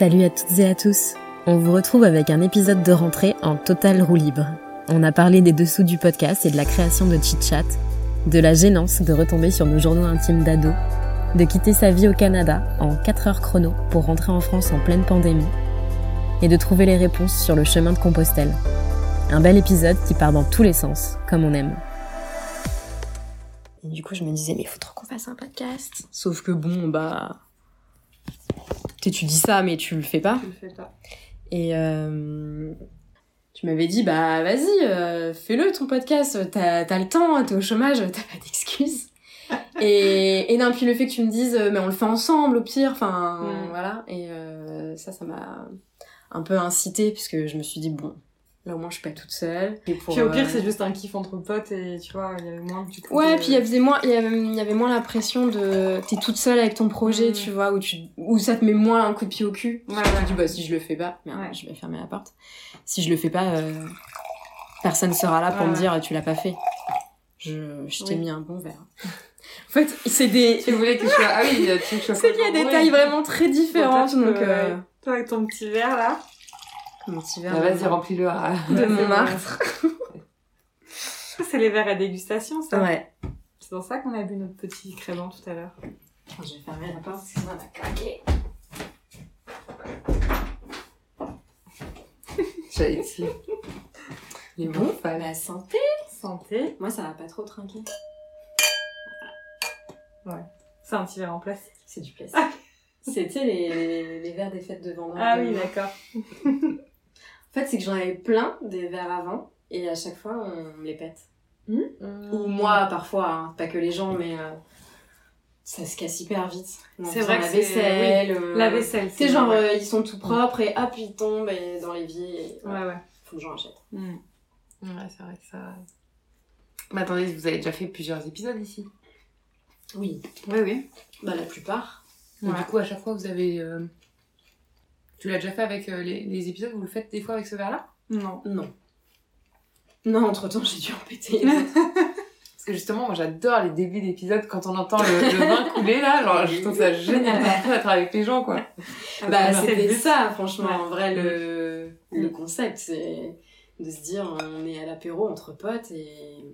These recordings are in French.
Salut à toutes et à tous. On vous retrouve avec un épisode de rentrée en total roue libre. On a parlé des dessous du podcast et de la création de Chit Chat, de la gênance de retomber sur nos journaux intimes d'ado, de quitter sa vie au Canada en 4 heures chrono pour rentrer en France en pleine pandémie, et de trouver les réponses sur le chemin de Compostelle. Un bel épisode qui part dans tous les sens, comme on aime. Et du coup, je me disais, mais il faut trop qu'on fasse un podcast. Sauf que bon, bah. Tu tu dis ça, mais tu le fais pas. Je le fais pas. Et euh, tu m'avais dit, bah vas-y, euh, fais-le ton podcast, t'as as le temps, t'es au chômage, t'as pas d'excuses. et, et non, puis le fait que tu me dises, euh, mais on le fait ensemble au pire, enfin voilà. Et euh, ça, ça m'a un peu incité, puisque je me suis dit, bon, là au moins je suis pas toute seule. Et pour, Puis au pire, euh, c'est juste un kiff entre potes et tu vois, il y avait moins du coup. Ouais, de- puis il y avait moins, il y avait, il y avait moins la pression de t'es toute seule avec ton projet, Mm. tu vois, où tu, où ça te met moins un coup de pied au cul. Ouais, tu ouais. te dis bah si je le fais pas, merde, Ouais. je vais fermer la porte. Si je le fais pas, euh, personne sera là pour me dire tu l'as pas fait. Je, je t'ai Oui. mis un bon verre. en fait, c'est des, Tu voulais que je sois. Ah oui, tu veux que je sois. c'est qu'il y a des tailles vraiment très différentes, donc tu euh. Toi, avec ton petit verre là. Mon petit verre. Ah, de- Vas-y, remplis-le. ah. de Ouais, c'est Montmartre. C'est les verres à dégustation, ça. Ouais. C'est pour ça qu'on a bu notre petit crément tout à l'heure. Je vais fermer la porte, sinon elle va craquer. J'allais dire. Les Bon, bons fans. la santé. Santé. Moi, ça va pas trop trinquer. C'est un petit verre en plastique. C'est du plastique. C'était les, les verres des fêtes de vendredi. Ah oui, d'accord. En fait, c'est que j'en avais plein des verres avant et à chaque fois on me les pète. Ou moi parfois, hein, pas que les gens, mais euh, ça se casse hyper vite. C'est vrai la que c'est- vaisselle. euh, La vaisselle. Tu sais, genre euh, ils sont tout propres et hop, ils tombent et dans l'évier. Ouais, ouais. Faut que j'en achète. Ouais, c'est vrai que ça. Mais attendez, vous avez déjà fait plusieurs épisodes ici? Oui, Oui, oui. bah la plupart. Ouais. Du coup, à chaque fois, vous avez. Tu l'as déjà fait avec euh, les, les épisodes Vous le faites des fois avec ce verre-là? Non. Non. Non, entre temps j'ai dû en péter. Parce que justement, moi, j'adore les débuts d'épisodes quand on entend le, le vin couler là. Genre, je trouve ça génial d'être avec les gens, quoi. Bah, c'est c'était ça, franchement. Ouais. En vrai, le, le concept, c'est de se dire, on est à l'apéro entre potes et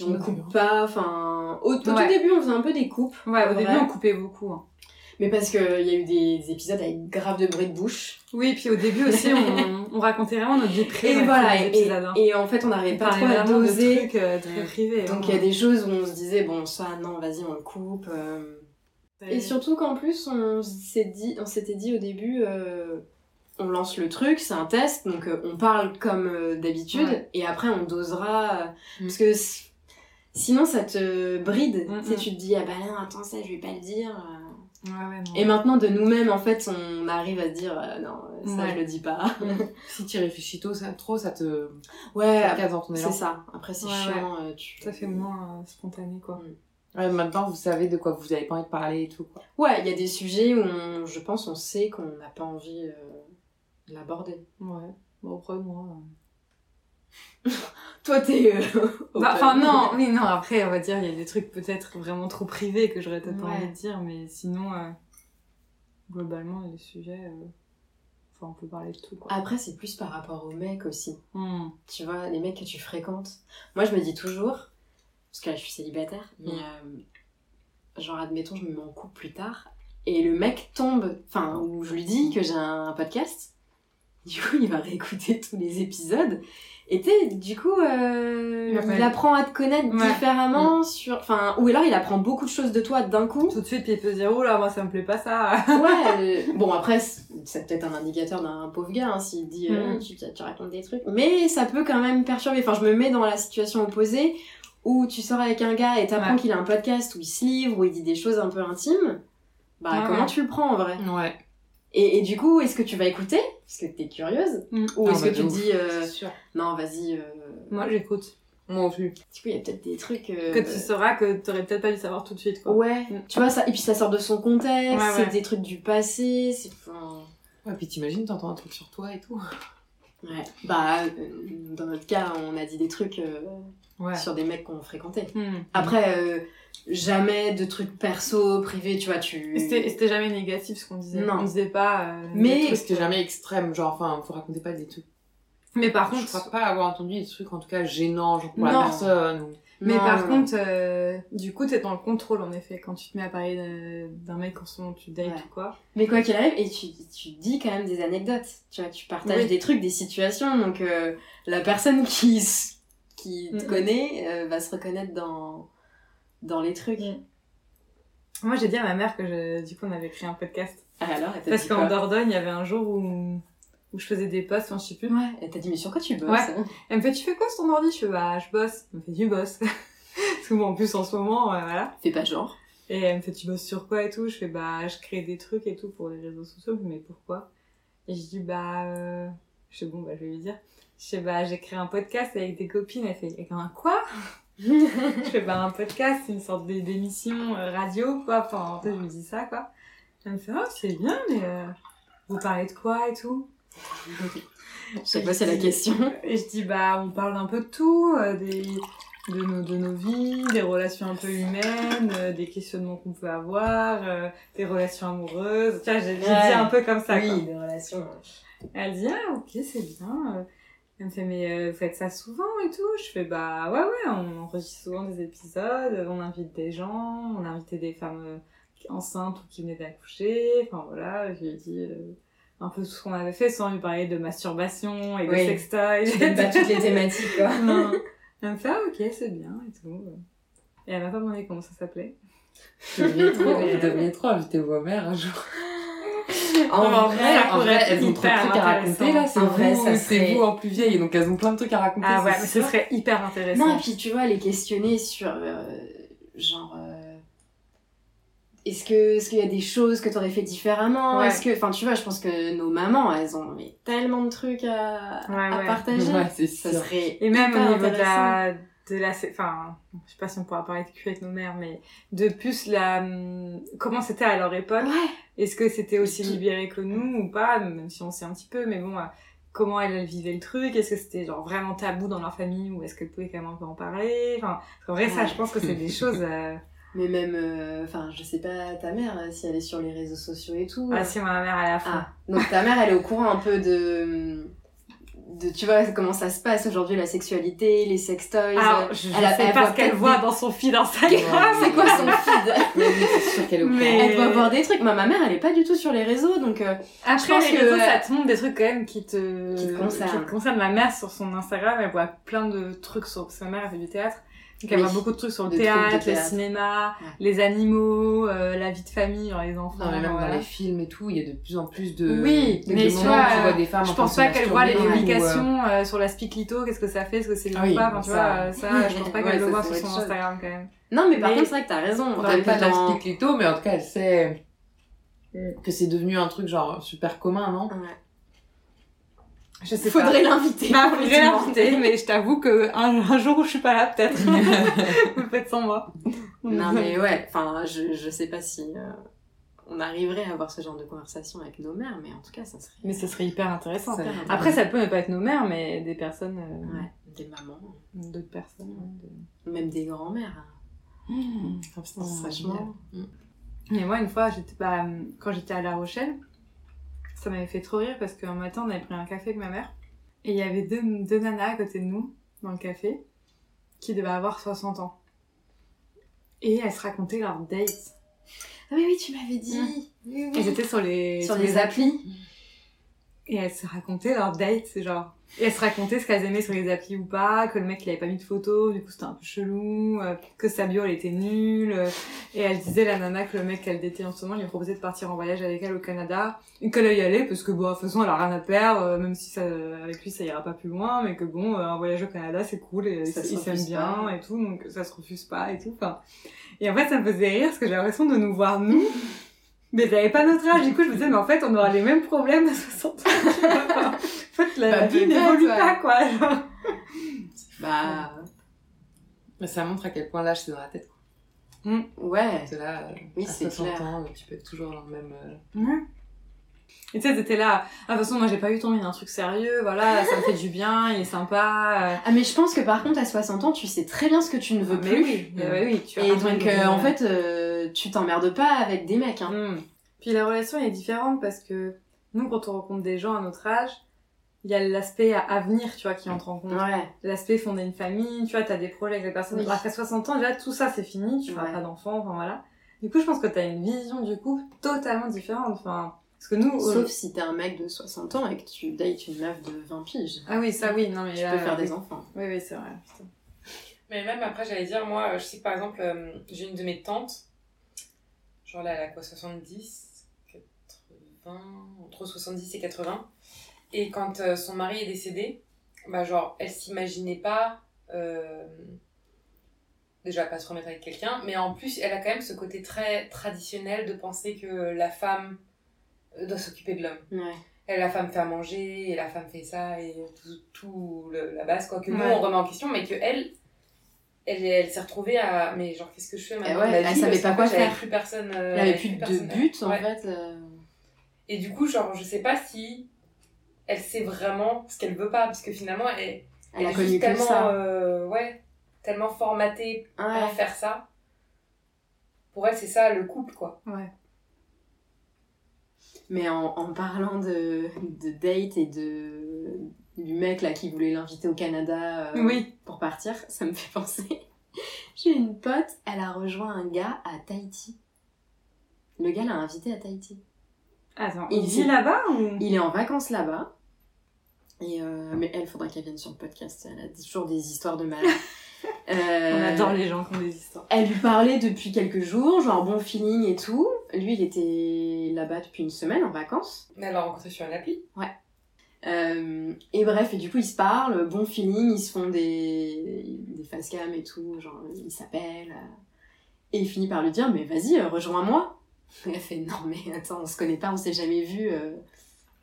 on coupe pas. Enfin, au, au tout début, on faisait un peu des coupes. Ouais, au début, on coupait beaucoup. hein. Mais parce qu'il y a eu des, des épisodes avec grave de bruit de bouche. Oui, puis au début aussi, on, on racontait vraiment notre vie privée. Et voilà, et, hein. et en fait, on n'arrivait pas trop à doser. trucs euh, très Mm. privés. Donc, il y a des choses où on se disait, bon, ça, non, vas-y, on le coupe. euh. Et surtout qu'en plus, on s'est dit, s'était dit au début, euh, on lance le truc, c'est un test, donc euh, on parle comme d'habitude, Ouais. et après on dosera, euh, Mm. parce que sinon ça te bride, Mm, mm. tu te dis, ah bah non, attends, ça, je vais pas le dire. Ouais, ouais, non. Et maintenant, de nous-mêmes, en fait, on arrive à se dire, euh, non, ça, Ouais. je le dis pas. Si tu réfléchis tôt, ça, trop, ça te. Ouais, ça te casse dans ton c'est ça. Après, c'est Ouais, chiant, euh, tu... Ça fait moins euh, spontané, quoi. Ouais, maintenant, vous savez de quoi vous avez pas envie de parler et tout, quoi. Ouais, il y a des sujets où, on- je pense, on sait qu'on n'a pas envie euh, de l'aborder. Ouais. Bon, après, moi... Toi, t'es... euh, euh. Bah, Enfin, non, oui, non, après, on va dire, il y a des trucs peut-être vraiment trop privés que j'aurais peut-être pas envie de dire, mais sinon, euh, globalement, les sujets... euh, Enfin, on peut parler de tout, quoi. Après, c'est plus par rapport aux mecs aussi. Hmm. Tu vois, les mecs que tu fréquentes. Moi, je me dis toujours, parce que là, je suis célibataire, mais Mm. euh, genre, admettons, je me mets en couple plus tard, et le mec tombe, enfin, où je lui dis que j'ai un podcast. Du coup, il va réécouter tous les épisodes. Et tu sais, du coup, euh, Il apprend à te connaître Ouais. Mm. différemment sur, enfin, ou alors il apprend beaucoup de choses de toi d'un coup. Tout de suite, puis il peut se dire, oh là, moi, ça me plaît pas ça. Ouais, euh, bon après, c'est peut-être un indicateur d'un pauvre gars, hein, s'il dit euh, Mhm. tu, tu racontes des trucs. Mais ça peut quand même perturber. Enfin, je me mets dans la situation opposée où tu sors avec un gars et t'apprends Ouais. qu'il a un podcast où il se livre, où il dit des choses un peu intimes. Bah, Ouais, comment ouais. tu le prends en vrai? Ouais. Et, et du coup, est-ce que tu vas écouter Parce que t'es curieuse Mm. Ou Ah, est-ce bah, que tu dis, euh, non, vas-y. euh, Moi, j'écoute. Moi aussi. Du coup, il y a peut-être des trucs. euh, Que tu sauras que t'aurais peut-être pas dû savoir tout de suite, quoi. Ouais, Mm. tu vois ça. Et puis ça sort de son contexte, Ouais, c'est ouais. des trucs du passé, c'est. enfin, Ouais, puis t'imagines, t'entends un truc sur toi et tout. Ouais. Bah, euh, dans notre cas, on a dit des trucs euh, Ouais. sur des mecs qu'on fréquentait. Hmm. Après, euh, jamais de trucs perso, privés, tu vois, tu. C'était jamais négatif ce qu'on disait. Non. On disait pas. euh, Mais- C'était jamais extrême, genre, enfin, faut raconter pas des trucs. Mais par Je contre, crois pas avoir entendu des trucs, en tout cas, gênants, genre pour Non. la personne. ou- Mais Non, par non. contre, euh, du coup, t'es dans le contrôle en effet quand tu te mets à parler d'un mec en ce moment tu dates Ouais. ou quoi. Mais quoi qu'il arrive, et tu, tu dis quand même des anecdotes. Tu vois, tu partages Oui. des trucs, des situations. Donc, euh, la personne qui, qui te Mhm. connaît euh, va se reconnaître dans, dans les trucs. Mhm. Moi, j'ai dit à ma mère que je, du coup, on avait créé un podcast. Ah, alors, elle Parce qu'en Dordogne, il y avait un jour où, où je faisais des posts, enfin, je sais plus. Ouais, elle t'a dit, mais sur quoi tu bosses Ouais. hein Elle me fait, tu fais quoi sur ton ordi? Je fais, bah, je bosse. Elle me fait, tu bosses. Parce que moi, en plus, en ce moment, euh, voilà. Fais pas genre. Et elle me fait, tu bosses sur quoi et tout? Je fais, bah, je crée des trucs et tout pour les réseaux sociaux. Mais pourquoi? Et je dis, bah, euh... je sais, bon, bah, je vais lui dire. Je fais, bah, j'ai créé un podcast avec des copines. Elle fait, un quoi? Je fais, bah, un podcast, c'est une sorte d'é- d'émission euh, radio, quoi. Enfin, en fait, je me dis ça, quoi. Elle me fait, oh, c'est bien, mais euh, vous parlez de quoi et tout? Je sais pas, c'est la question. Et je dis, bah, on parle un peu de tout, euh, des, de, nos, de nos vies, des relations un peu humaines, euh, des questionnements qu'on peut avoir, des relations amoureuses. Vois, j'ai Ouais. dit un peu comme ça, quoi. oui, des relations. Elle dit, ah, ok, c'est bien. Elle me fait, mais euh, vous faites ça souvent et tout Je fais, bah, ouais, ouais, on enregistre souvent des épisodes, on invite des gens, on a invité des femmes euh, enceintes ou qui venaient d'accoucher. Enfin, voilà, je lui ai dit... euh, un peu tout ce qu'on avait fait sans lui parler de masturbation et de Oui. sextoy. Donne pas toutes les thématiques, quoi. Non. Elle me fait, ah, ok, c'est bien et tout. Et elle m'a pas demandé comment ça s'appelait. Vous devriez trop, vous devriez trop inviter vos mères un jour. En En vrai, vrai, en vrai, elles ont trop de trucs à raconter là, c'est En vrai, vous, ça c'est serait- vous en plus vieille, donc elles ont plein de trucs à raconter. Ah ouais, c'est mais ce serait hyper intéressant. Non, et puis tu vois, les questionner sur. euh, genre. euh, est-ce que est-ce qu'il y a des choses que t'aurais fait différemment? Ouais. Est-ce que. Enfin, tu vois, je pense que nos mamans, elles ont mais, tellement de trucs à, Ouais, à ouais. partager. Ouais, c'est Ça sûr. serait. Et même au niveau de la, de la, enfin, je sais pas si on pourra parler de cul avec nos mères, mais de plus la, hum, comment c'était à leur époque. Ouais. Est-ce que c'était aussi libéré que nous ou pas, même si on sait un petit peu, mais bon, euh, comment elles, vivaient le truc? Est-ce que c'était genre vraiment tabou dans leur famille ou est-ce qu'elles pouvaient quand même un peu en parler? Enfin, en vrai, ça, je pense que c'est des choses. euh, Mais même. euh, Enfin, je sais pas, ta mère, euh, si elle est sur les réseaux sociaux et tout. Ah euh, si, ma mère, elle est à fond. Ah, donc ta mère, elle est au courant un peu de. De tu vois, comment ça se passe aujourd'hui, la sexualité, les sextoys. Alors, euh, je, je elle a- sais elle pas voit ce qu'elle voit des- dans son feed Instagram. C'est quoi son feed Mais Mais- courant. Elle doit voir des trucs. Moi, ma mère, elle est pas du tout sur les réseaux, donc. euh, Après, Je pense les que- réseaux, ça te montre des trucs quand même qui te, Qui te concernent. concernent. Ma mère, sur son Instagram, elle voit plein de trucs sur, parce que ma mère, elle fait du théâtre. Donc, elle voit beaucoup de trucs sur le théâtre, le cinéma, Ouais. les animaux, euh, la vie de famille, genre les enfants. Non, mais même voilà. dans les films et tout, il y a de plus en plus de. Oui, de mais tu vois, où tu vois des femmes Je en pense pas qu'elle voit les masturber ou, euh, publications euh, sur la spiclito, qu'est-ce que ça fait, est-ce que c'est Ah oui, ou pas, enfin, tu ça- vois, euh, ça, je pense pas Ouais, qu'elle le ça, voit sur son chose. Instagram quand même. Non, mais par contre, c'est vrai que t'as raison. Parle pas de la spiclito, mais en tout cas, elle sait Mm. que c'est devenu un truc genre super commun, non? Ouais. Je sais Faudrait l'inviter. Bah, faudrait l'inviter, mais je t'avoue que un, un jour où je suis pas là, peut-être. Vous le faites sans moi. Non, mais ouais, enfin, je, je sais pas si euh, on arriverait à avoir ce genre de conversation avec nos mères, mais en tout cas, ça serait. Mais ce serait hyper intéressant. Ça- Après, ça peut ne pas être nos mères, mais des personnes, euh, Ouais, des mamans, d'autres personnes. ouais, même des grands-mères. ça serait Franchement. génial. Mais moi, une fois, j'étais bah, quand j'étais à La Rochelle, ça m'avait fait trop rire parce qu'un matin, on avait pris un café avec ma mère et il y avait deux, deux nanas à côté de nous dans le café qui devaient avoir 60 ans. Et elles se racontaient leur date. Ah oui, oui, tu m'avais dit. Oui, oui. Elles étaient sur les, Sur les applis. Et elles se racontaient leur date, genre. Et elles se racontaient ce qu'elles aimaient sur les applis ou pas, que le mec il avait pas mis de photos, du coup c'était un peu chelou, euh, que sa bio elle était nulle. euh, et elle disait la nana que le mec qu'elle datait en ce moment lui proposait de partir en voyage avec elle au Canada, et qu'elle allait y aller parce que bon, de toute façon elle a rien à perdre, euh, même si ça, avec lui ça ira pas plus loin, mais que bon, un voyage au Canada c'est cool et Ça ils s'aiment bien pas. et tout, donc ça se refuse pas et tout. Enfin, et en fait ça me faisait rire parce que j'ai l'impression de nous voir nous Mais t'avais pas notre âge, du coup je me disais, mais en fait on aura les mêmes problèmes à 60 ans. en fait la Bah, vie n'évolue ouais. pas quoi. genre. Bah, Mais ça montre à quel point l'âge c'est dans la tête. quoi. ouais. Parce que là, euh, Oui, à c'est 60 clair. ans, tu peux être toujours dans le même. euh. Et tu sais, t'étais là, ah, de toute façon, moi j'ai pas eu tombé d'un truc sérieux, voilà, ça me fait du bien, il est sympa. euh. Ah, mais je pense que par contre, à 60 ans, tu sais très bien ce que tu ne veux Mais plus. oui, euh, oui, tu Et donc, euh, en fait, euh, tu t'emmerdes pas avec des mecs. Hein. Mm. Puis la relation elle est différente parce que nous, quand on rencontre des gens à notre âge, il y a l'aspect à avenir, tu vois, qui entre en compte. Ouais. L'aspect fonder une famille, tu vois, t'as des projets avec les personnes. Oui. Qu'à 60 ans, déjà, tout ça c'est fini, tu feras Ouais. pas d'enfants, enfin voilà. Du coup, je pense que t'as une vision du couple totalement différente. Enfin, parce que nous. Sauf euh, si t'es un mec de 60 ans et que tu dates une meuf de 20 piges. Ah oui, ça oui, non mais Tu là, peux faire oui. des enfants. Oui, oui, c'est vrai. putain. Mais même après, j'allais dire, moi, je sais que par exemple, euh, j'ai une de mes tantes, genre là, elle a quoi, 70, 80, entre 70 et 80. Et quand euh, son mari est décédé, bah genre, elle s'imaginait pas, euh, déjà pas se remettre avec quelqu'un, mais en plus, elle a quand même ce côté très traditionnel de penser que la femme euh, doit s'occuper de l'homme. Ouais. Et la femme fait à manger, et la femme fait ça, et tout, tout le- la base, quoi. Que nous, on remet en question, mais que elle, elle, elle s'est retrouvée à. Mais genre, qu'est-ce que je fais maintenant ouais, elle savait pas quoi faire. plus personne. euh, Elle avait plus de but, en Ouais. fait. euh. Et du coup, genre, je sais pas si elle sait vraiment ce qu'elle veut pas, parce que finalement, elle, Elle a est connu tellement. ça. euh, ouais, tellement formatée à Ouais. faire ça. Pour elle, c'est ça le couple, quoi. Ouais. Mais en, en parlant de, de date et de du mec là qui voulait l'inviter au Canada euh, Oui. pour partir, ça me fait penser. J'ai une pote, elle a rejoint un gars à Tahiti. Le gars l'a invité à Tahiti. Attends, Il il vit là-bas ou? Il est en vacances là-bas. Et euh, mais elle, faudrait qu'elle vienne sur le podcast. Elle a toujours des histoires de malade. On Euh, adore les gens qui ont des histoires. Elle lui parlait depuis quelques jours, genre bon feeling et tout. Lui, il était là-bas depuis une semaine en vacances. Mais elle l'a rencontré sur une appli. Euh, et bref, et du coup, ils se parlent, bon feeling, ils se font des, des facecam et tout, genre, ils s'appellent. euh, et il finit par lui dire, mais vas-y, euh, rejoins-moi. Elle fait, non, mais attends, on se connaît pas, on s'est jamais vu. euh.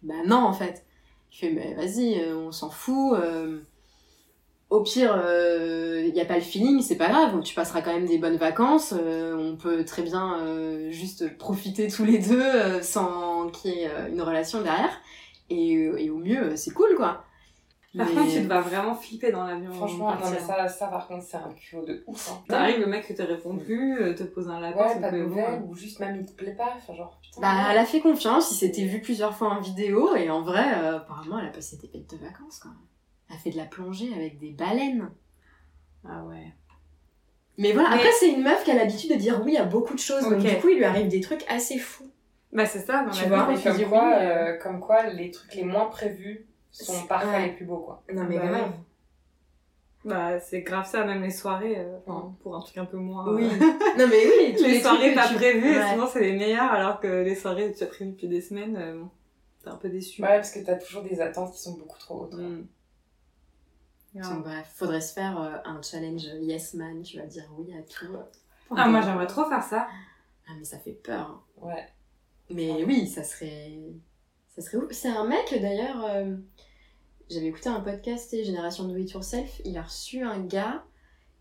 Bah non, en fait. Il fait, mais vas-y, on s'en fout. Au pire, il n'y a pas le feeling, c'est pas grave, tu passeras quand même des bonnes vacances. on peut très bien juste profiter tous les deux sans qu'il y ait une relation derrière. Et, euh, et au mieux, euh, c'est cool, quoi. Par Mais- contre, tu vas vraiment flipper dans l'avion. Franchement, non, partir. mais ça, ça, par contre, c'est un culot de ouf. Hein. T'arrives, le mec que te répond plus, euh, te pose un lapin, Ouais, pas de nouvelles, ou juste même il te plaît pas, enfin genre putain. Bah, elle a fait confiance, il s'était vu plusieurs fois en vidéo, et en vrai, euh, apparemment, elle a passé des bêtes de vacances, quand même. Elle a fait de la plongée avec des baleines. Ah ouais. Mais voilà, Mais- après, c'est une meuf qui a l'habitude de dire oui à beaucoup de choses, donc du coup, il lui arrive des trucs assez fous. Bah c'est ça, dans Tu la vois, vie, comme quoi, oui, euh, euh, comme quoi, les trucs les moins prévus sont parfois ouais. les plus beaux, quoi. Non, mais grave. Bah c'est grave ça, même les soirées, euh, enfin, pour un truc un peu moins... Oui. euh, non, mais oui, les, les soirées pas tu- prévues, Ouais. souvent c'est les meilleures, alors que les soirées tu as prévues depuis des semaines, euh, bon, t'es un peu déçu. Ouais, parce que t'as toujours des attentes qui sont beaucoup trop hautes. Mm. Donc, bref, faudrait se faire euh, un challenge Yes Man, tu vas dire oui à tout. Ah moi j'aimerais trop faire ça. Ah, mais ça fait peur. hein. Ouais. Mais oui, ça serait. Ça serait ouf. C'est un mec d'ailleurs. euh, J'avais écouté un podcast, Génération Do It Yourself. Il a reçu un gars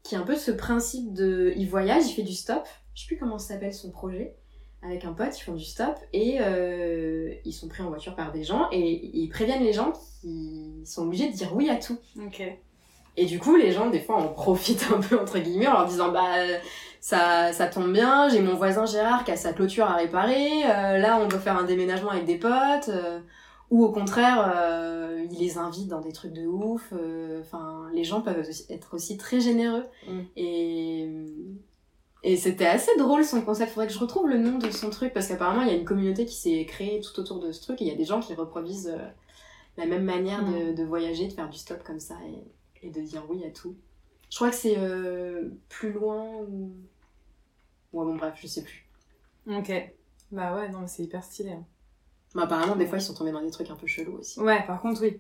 qui a un peu ce principe de. Il voyage, il fait du stop. Je sais plus comment s'appelle son projet. Avec un pote, ils font du stop et euh, ils sont pris en voiture par des gens et ils préviennent les gens qui sont obligés de dire oui à tout. Ok. Et du coup, les gens, des fois, en profitent un peu, entre guillemets, en leur disant, bah, euh, ça, ça tombe bien, j'ai mon voisin Gérard qui a sa clôture à réparer, euh, là, on doit faire un déménagement avec des potes, euh, ou au contraire, euh, il les invite dans des trucs de ouf, enfin, les gens peuvent être aussi très généreux. Mm. Et, et c'était assez drôle son concept, faudrait que je retrouve le nom de son truc, parce qu'apparemment, il y a une communauté qui s'est créée tout autour de ce truc, et il y a des gens qui reproduisent la même manière de, de voyager, de faire du stop comme ça, et et de dire oui à tout. Je crois que c'est euh, plus loin ou. Ouais, bon, bref, je sais plus. Ok. Bah ouais, non mais c'est hyper stylé. hein. Mais apparemment, des fois, ils sont tombés dans des trucs un peu chelous aussi. Ouais, par contre oui. De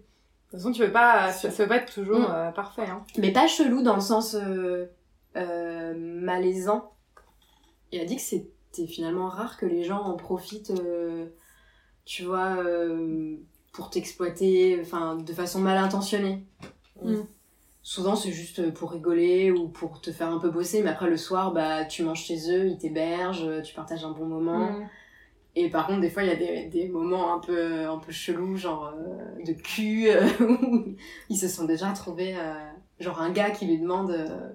toute façon tu peux pas, ça, peut pas être toujours Mm. euh, parfait. Hein. Mais pas chelou dans le sens euh, euh, malaisant. Il a dit que c'était finalement rare que les gens en profitent, tu vois, pour t'exploiter, enfin, de façon mal intentionnée. Mm. Souvent, c'est juste pour rigoler ou pour te faire un peu bosser, mais après le soir, bah, tu manges chez eux, ils t'hébergent, tu partages un bon moment. Mm. Et par contre, des fois, il y a des, des moments un peu, un peu chelous, genre euh, de cul, euh, où ils se sont déjà trouvés, euh, genre un gars qui lui demande, euh,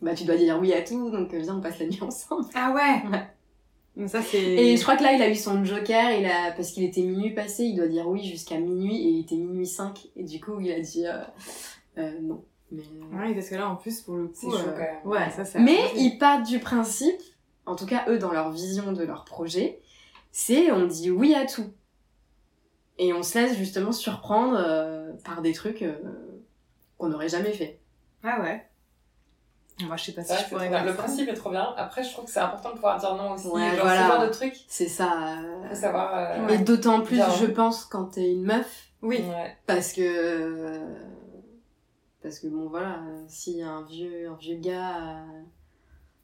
bah tu dois dire oui à tout, donc euh, viens, on passe la nuit ensemble. Ah ouais. Ouais. Ça c'est. Et je crois que là, il a eu son joker, il a, parce qu'il était minuit passé, il doit dire oui jusqu'à minuit, et il était minuit 5, et du coup, il a dit euh, euh, non. Mais, Ouais, parce que là en plus pour le coup. C'est chaud euh, quand même. Ouais, ça c'est. Mais ils partent du principe, en tout cas eux dans leur vision de leur projet, c'est on dit oui à tout. Et on se laisse justement surprendre euh, par des trucs euh, qu'on n'aurait jamais fait. Ah ouais. Moi je sais pas si Ouais, je pourrais Le ça. principe est trop bien. Après, je trouve que c'est important de pouvoir dire non aussi. Ouais, genre, voilà. ce genre de truc, C'est ça. euh, faut savoir. euh, Ouais. Et d'autant plus, Bien. je pense, quand t'es une meuf, Oui. ouais. parce que euh, parce que bon voilà, si un vieux un vieux gars à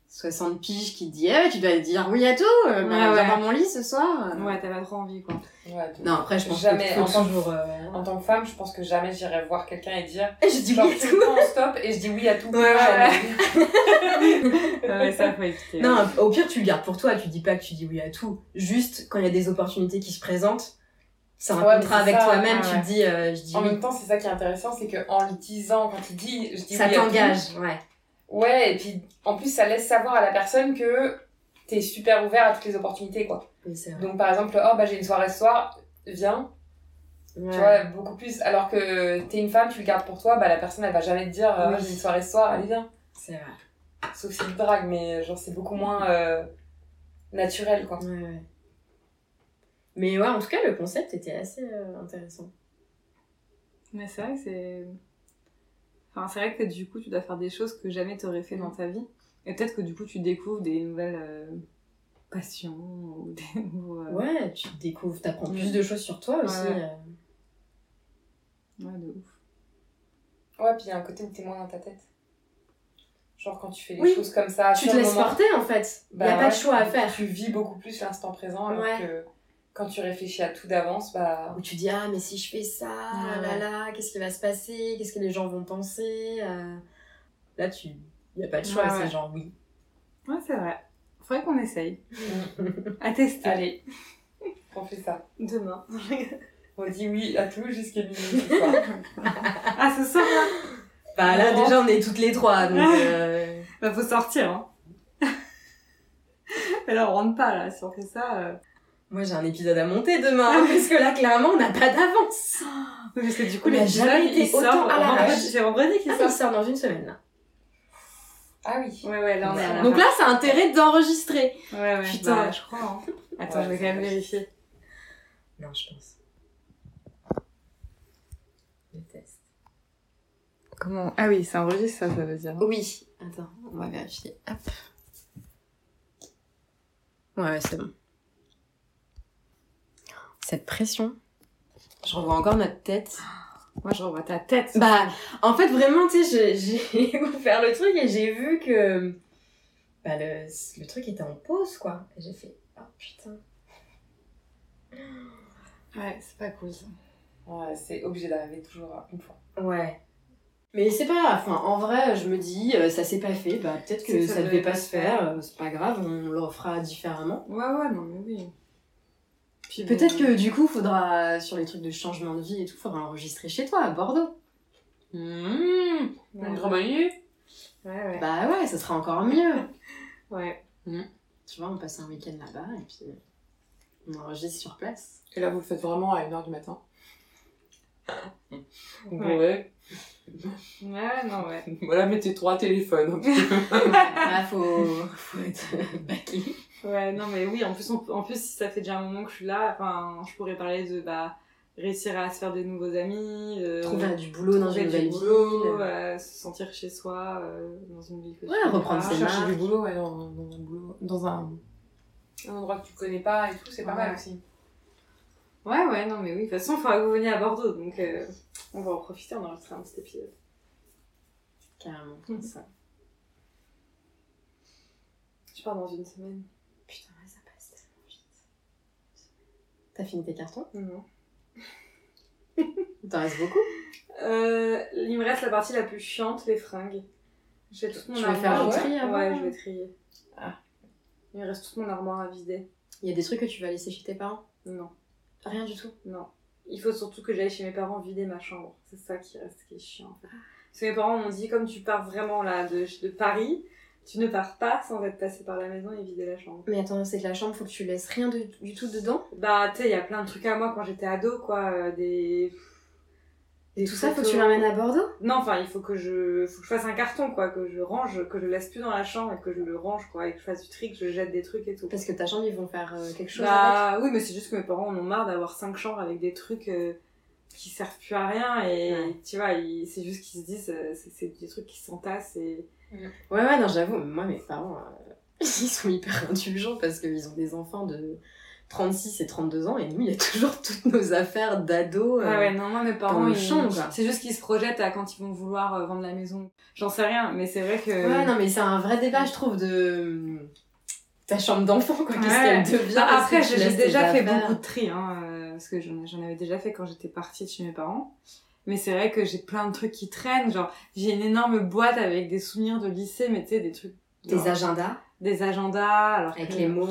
60 piges qui te dit eh, tu dois dire oui à tout, euh, bah, Ouais, viens ouais. dans mon lit ce soir. euh. Ouais, t'as pas trop envie quoi. Ouais, Non après je pense Jamais, faut en tant que- toujours. euh, En tant que femme, je pense que jamais j'irai voir quelqu'un et dire. Eh, je dis Genre, oui à tout on stop et je dis oui à tout. Ouais, ouais, ça faut éviter. Non, au pire, tu le gardes pour toi. Tu dis pas que tu dis oui à tout. Juste, quand il y a des opportunités qui se présentent, c'est un Ouais, contrat avec toi-même, ouais, tu te dis, euh, je dis En oui. même temps, c'est ça qui est intéressant, c'est qu'en le disant, quand il dit je dis Ça oui t'engage, ouais. Ouais, et puis en plus, ça laisse savoir à la personne que t'es super ouvert à toutes les opportunités, quoi. Oui, c'est vrai. Donc par exemple, oh bah j'ai une soirée ce soir, viens. Ouais. Tu vois, beaucoup plus. Alors que t'es une femme, tu le gardes pour toi, bah la personne elle va jamais te dire. Ah, j'ai une soirée ce soir, allez viens. c'est vrai. Sauf si du drague, mais genre c'est beaucoup moins euh, naturel, quoi. Ouais, ouais. Mais ouais, en tout cas, le concept était assez euh, intéressant. Mais c'est vrai que c'est. Enfin, c'est vrai que du coup, tu dois faire des choses que jamais t'aurais fait dans ta vie. Et peut-être que du coup, tu découvres des nouvelles euh, passions ou des nouveaux. euh, Ouais, tu découvres, t'apprends plus de choses sur toi aussi. Ouais. euh. ouais, de ouf. Ouais, puis il y a un côté où t'es moins dans ta tête. Genre quand tu fais les Oui. choses comme ça, Tu te laisses moment, porter en fait. Il bah y a pas ouais, de choix à faire. Tu vis beaucoup plus l'instant présent, alors Ouais. que quand tu réfléchis à tout d'avance, bah. Où tu dis, ah, mais si je fais ça, là ouais. là, qu'est-ce qui va se passer Qu'est-ce que les gens vont penser euh. Là, tu. Il y a pas de choix, Ouais, c'est ouais. genre oui. Ouais, c'est vrai. Faudrait qu'on essaye. à tester. Allez, on fait ça. Demain. On dit oui à tout jusqu'à minuit ah, ce soir là Bah là, déjà, on est toutes les trois, donc. euh, Bah, faut sortir, hein. Mais là, on rentre pas, là. Si on fait ça. euh, Moi, j'ai un épisode à monter demain, hein, parce que là, clairement, on n'a pas d'avance. Oui, parce que du coup, l'épisode, jamais été il sort. autant à l'arrache. vendredi- C'est vendredi qu'il Ah, sort. il sort dans une semaine, là. Ah oui. Ouais, ouais, là, on est à la Donc là, c'est intérêt d'enregistrer. Ouais, ouais. Putain. Bah, je crois. Hein. Attends, Ouais, je vais quand même vérifier. Non, je pense. Je teste. Comment Ah oui, c'est enregistre, ça, ça veut dire. Oui. Attends, on va vérifier. Hop. Ouais, ouais, c'est bon. Cette pression. Je revois encore notre tête. Moi, je revois ta tête. Bah, en fait, vraiment, tu sais, j'ai ouvert le truc et j'ai vu que bah, le, le truc était en pause, quoi. Et j'ai fait, oh putain. Ouais, c'est pas cool, ça. Ouais, c'est obligé d'arriver toujours une fois. Ouais. Mais c'est pas grave, enfin, en vrai, je me dis, euh, ça s'est pas fait, bah peut-être que ça, ça devait pas se faire, euh, c'est pas grave, on le refera différemment. Ouais, ouais, non, mais oui. Puis Peut-être que du coup, faudra, sur les trucs de changement de vie et tout, faudra enregistrer chez toi, à Bordeaux. Mmh. Ouais, trop bonne idée. ouais, ouais. Bah ouais, ça sera encore mieux. Ouais. Tu vois, on passe un week-end là-bas et puis on enregistre sur place. Et là, vous le faites vraiment à 1h du matin? Vous Ouais. Ouais, non, ouais. Voilà, mettez trois téléphones. Ah, faut, faut être baqué. Ouais, non, mais oui, en plus, on- en plus, si ça fait déjà un moment que je suis là, enfin, je pourrais parler de, bah, réussir à se faire des nouveaux amis, euh, Trouver du boulot dans une nouvelle boulot, ville. euh, se sentir chez soi, euh, dans une ville que Ouais, tu reprendre ses Chercher marques. du boulot, ouais, dans, dans un boulot. Dans un. Un endroit que tu connais pas et tout, c'est pas Ouais. mal aussi. Ouais, ouais, non, mais oui, de toute façon, il faudra que vous veniez à Bordeaux, donc euh, on va en profiter, on enregistrer un petit épisode. Carrément, Mhm. ça. Je pars dans une semaine. Putain, ouais, ça T'as fini tes cartons? Non. Il t'en reste beaucoup? Euh, il me reste la partie la plus chiante, les fringues. J'ai toute mon Tu veux armoire. faire ouais. tri avant? Ouais, je vais trier. Ah. Il me reste toute mon armoire à vider. Il y a des trucs que tu vas laisser chez tes parents? Non, Rien du tout. non. Il faut surtout que j'aille chez mes parents vider ma chambre. C'est ça qui reste, qui est chiant. En fait. Parce que mes parents m'ont dit, comme tu pars vraiment là de, de Paris, tu ne pars pas sans être passé par la maison et vider la chambre. Mais attends, c'est que la chambre, faut que tu laisses rien de- du tout dedans? Bah, tu sais, il y a plein de trucs à moi quand j'étais ado, quoi. euh, des. Des Tout ça, faut que tu l'emmènes à Bordeaux Non, enfin, il faut que je, faut que je fasse un carton, quoi, que je range, que je laisse plus dans la chambre et que je le range, quoi, et que je fasse du tri, que je jette des trucs et tout. Parce que ta chambre, ils vont faire euh, quelque chose avec Bah, oui, mais c'est juste que mes parents en ont marre d'avoir cinq chambres avec des trucs euh, qui servent plus à rien et Ouais. tu vois, c'est juste qu'ils se disent, euh, c'est c'est des trucs qui s'entassent et. Ouais, ouais, non, j'avoue, moi, mes parents, euh, ils sont hyper indulgents parce qu'ils ont des enfants de 36 et 32 ans et nous, il y a toujours toutes nos affaires d'ados. euh, Ah ouais, non, moi mes parents, ils- quoi. c'est juste qu'ils se projettent à quand ils vont vouloir euh, vendre la maison. J'en sais rien, mais c'est vrai que. Ouais, non, mais c'est un vrai débat, je trouve, de ta chambre d'enfant, quoi. Qu'est-ce Ouais. qu'elle devient Bah, après, j'ai déjà fait affaires. beaucoup de tri, hein, euh, parce que j'en avais déjà fait quand j'étais partie de chez mes parents. Mais c'est vrai que j'ai plein de trucs qui traînent, genre j'ai une énorme boîte avec des souvenirs de lycée, mais tu sais, des trucs... Des agendas Des agendas, alors avec que- les mots.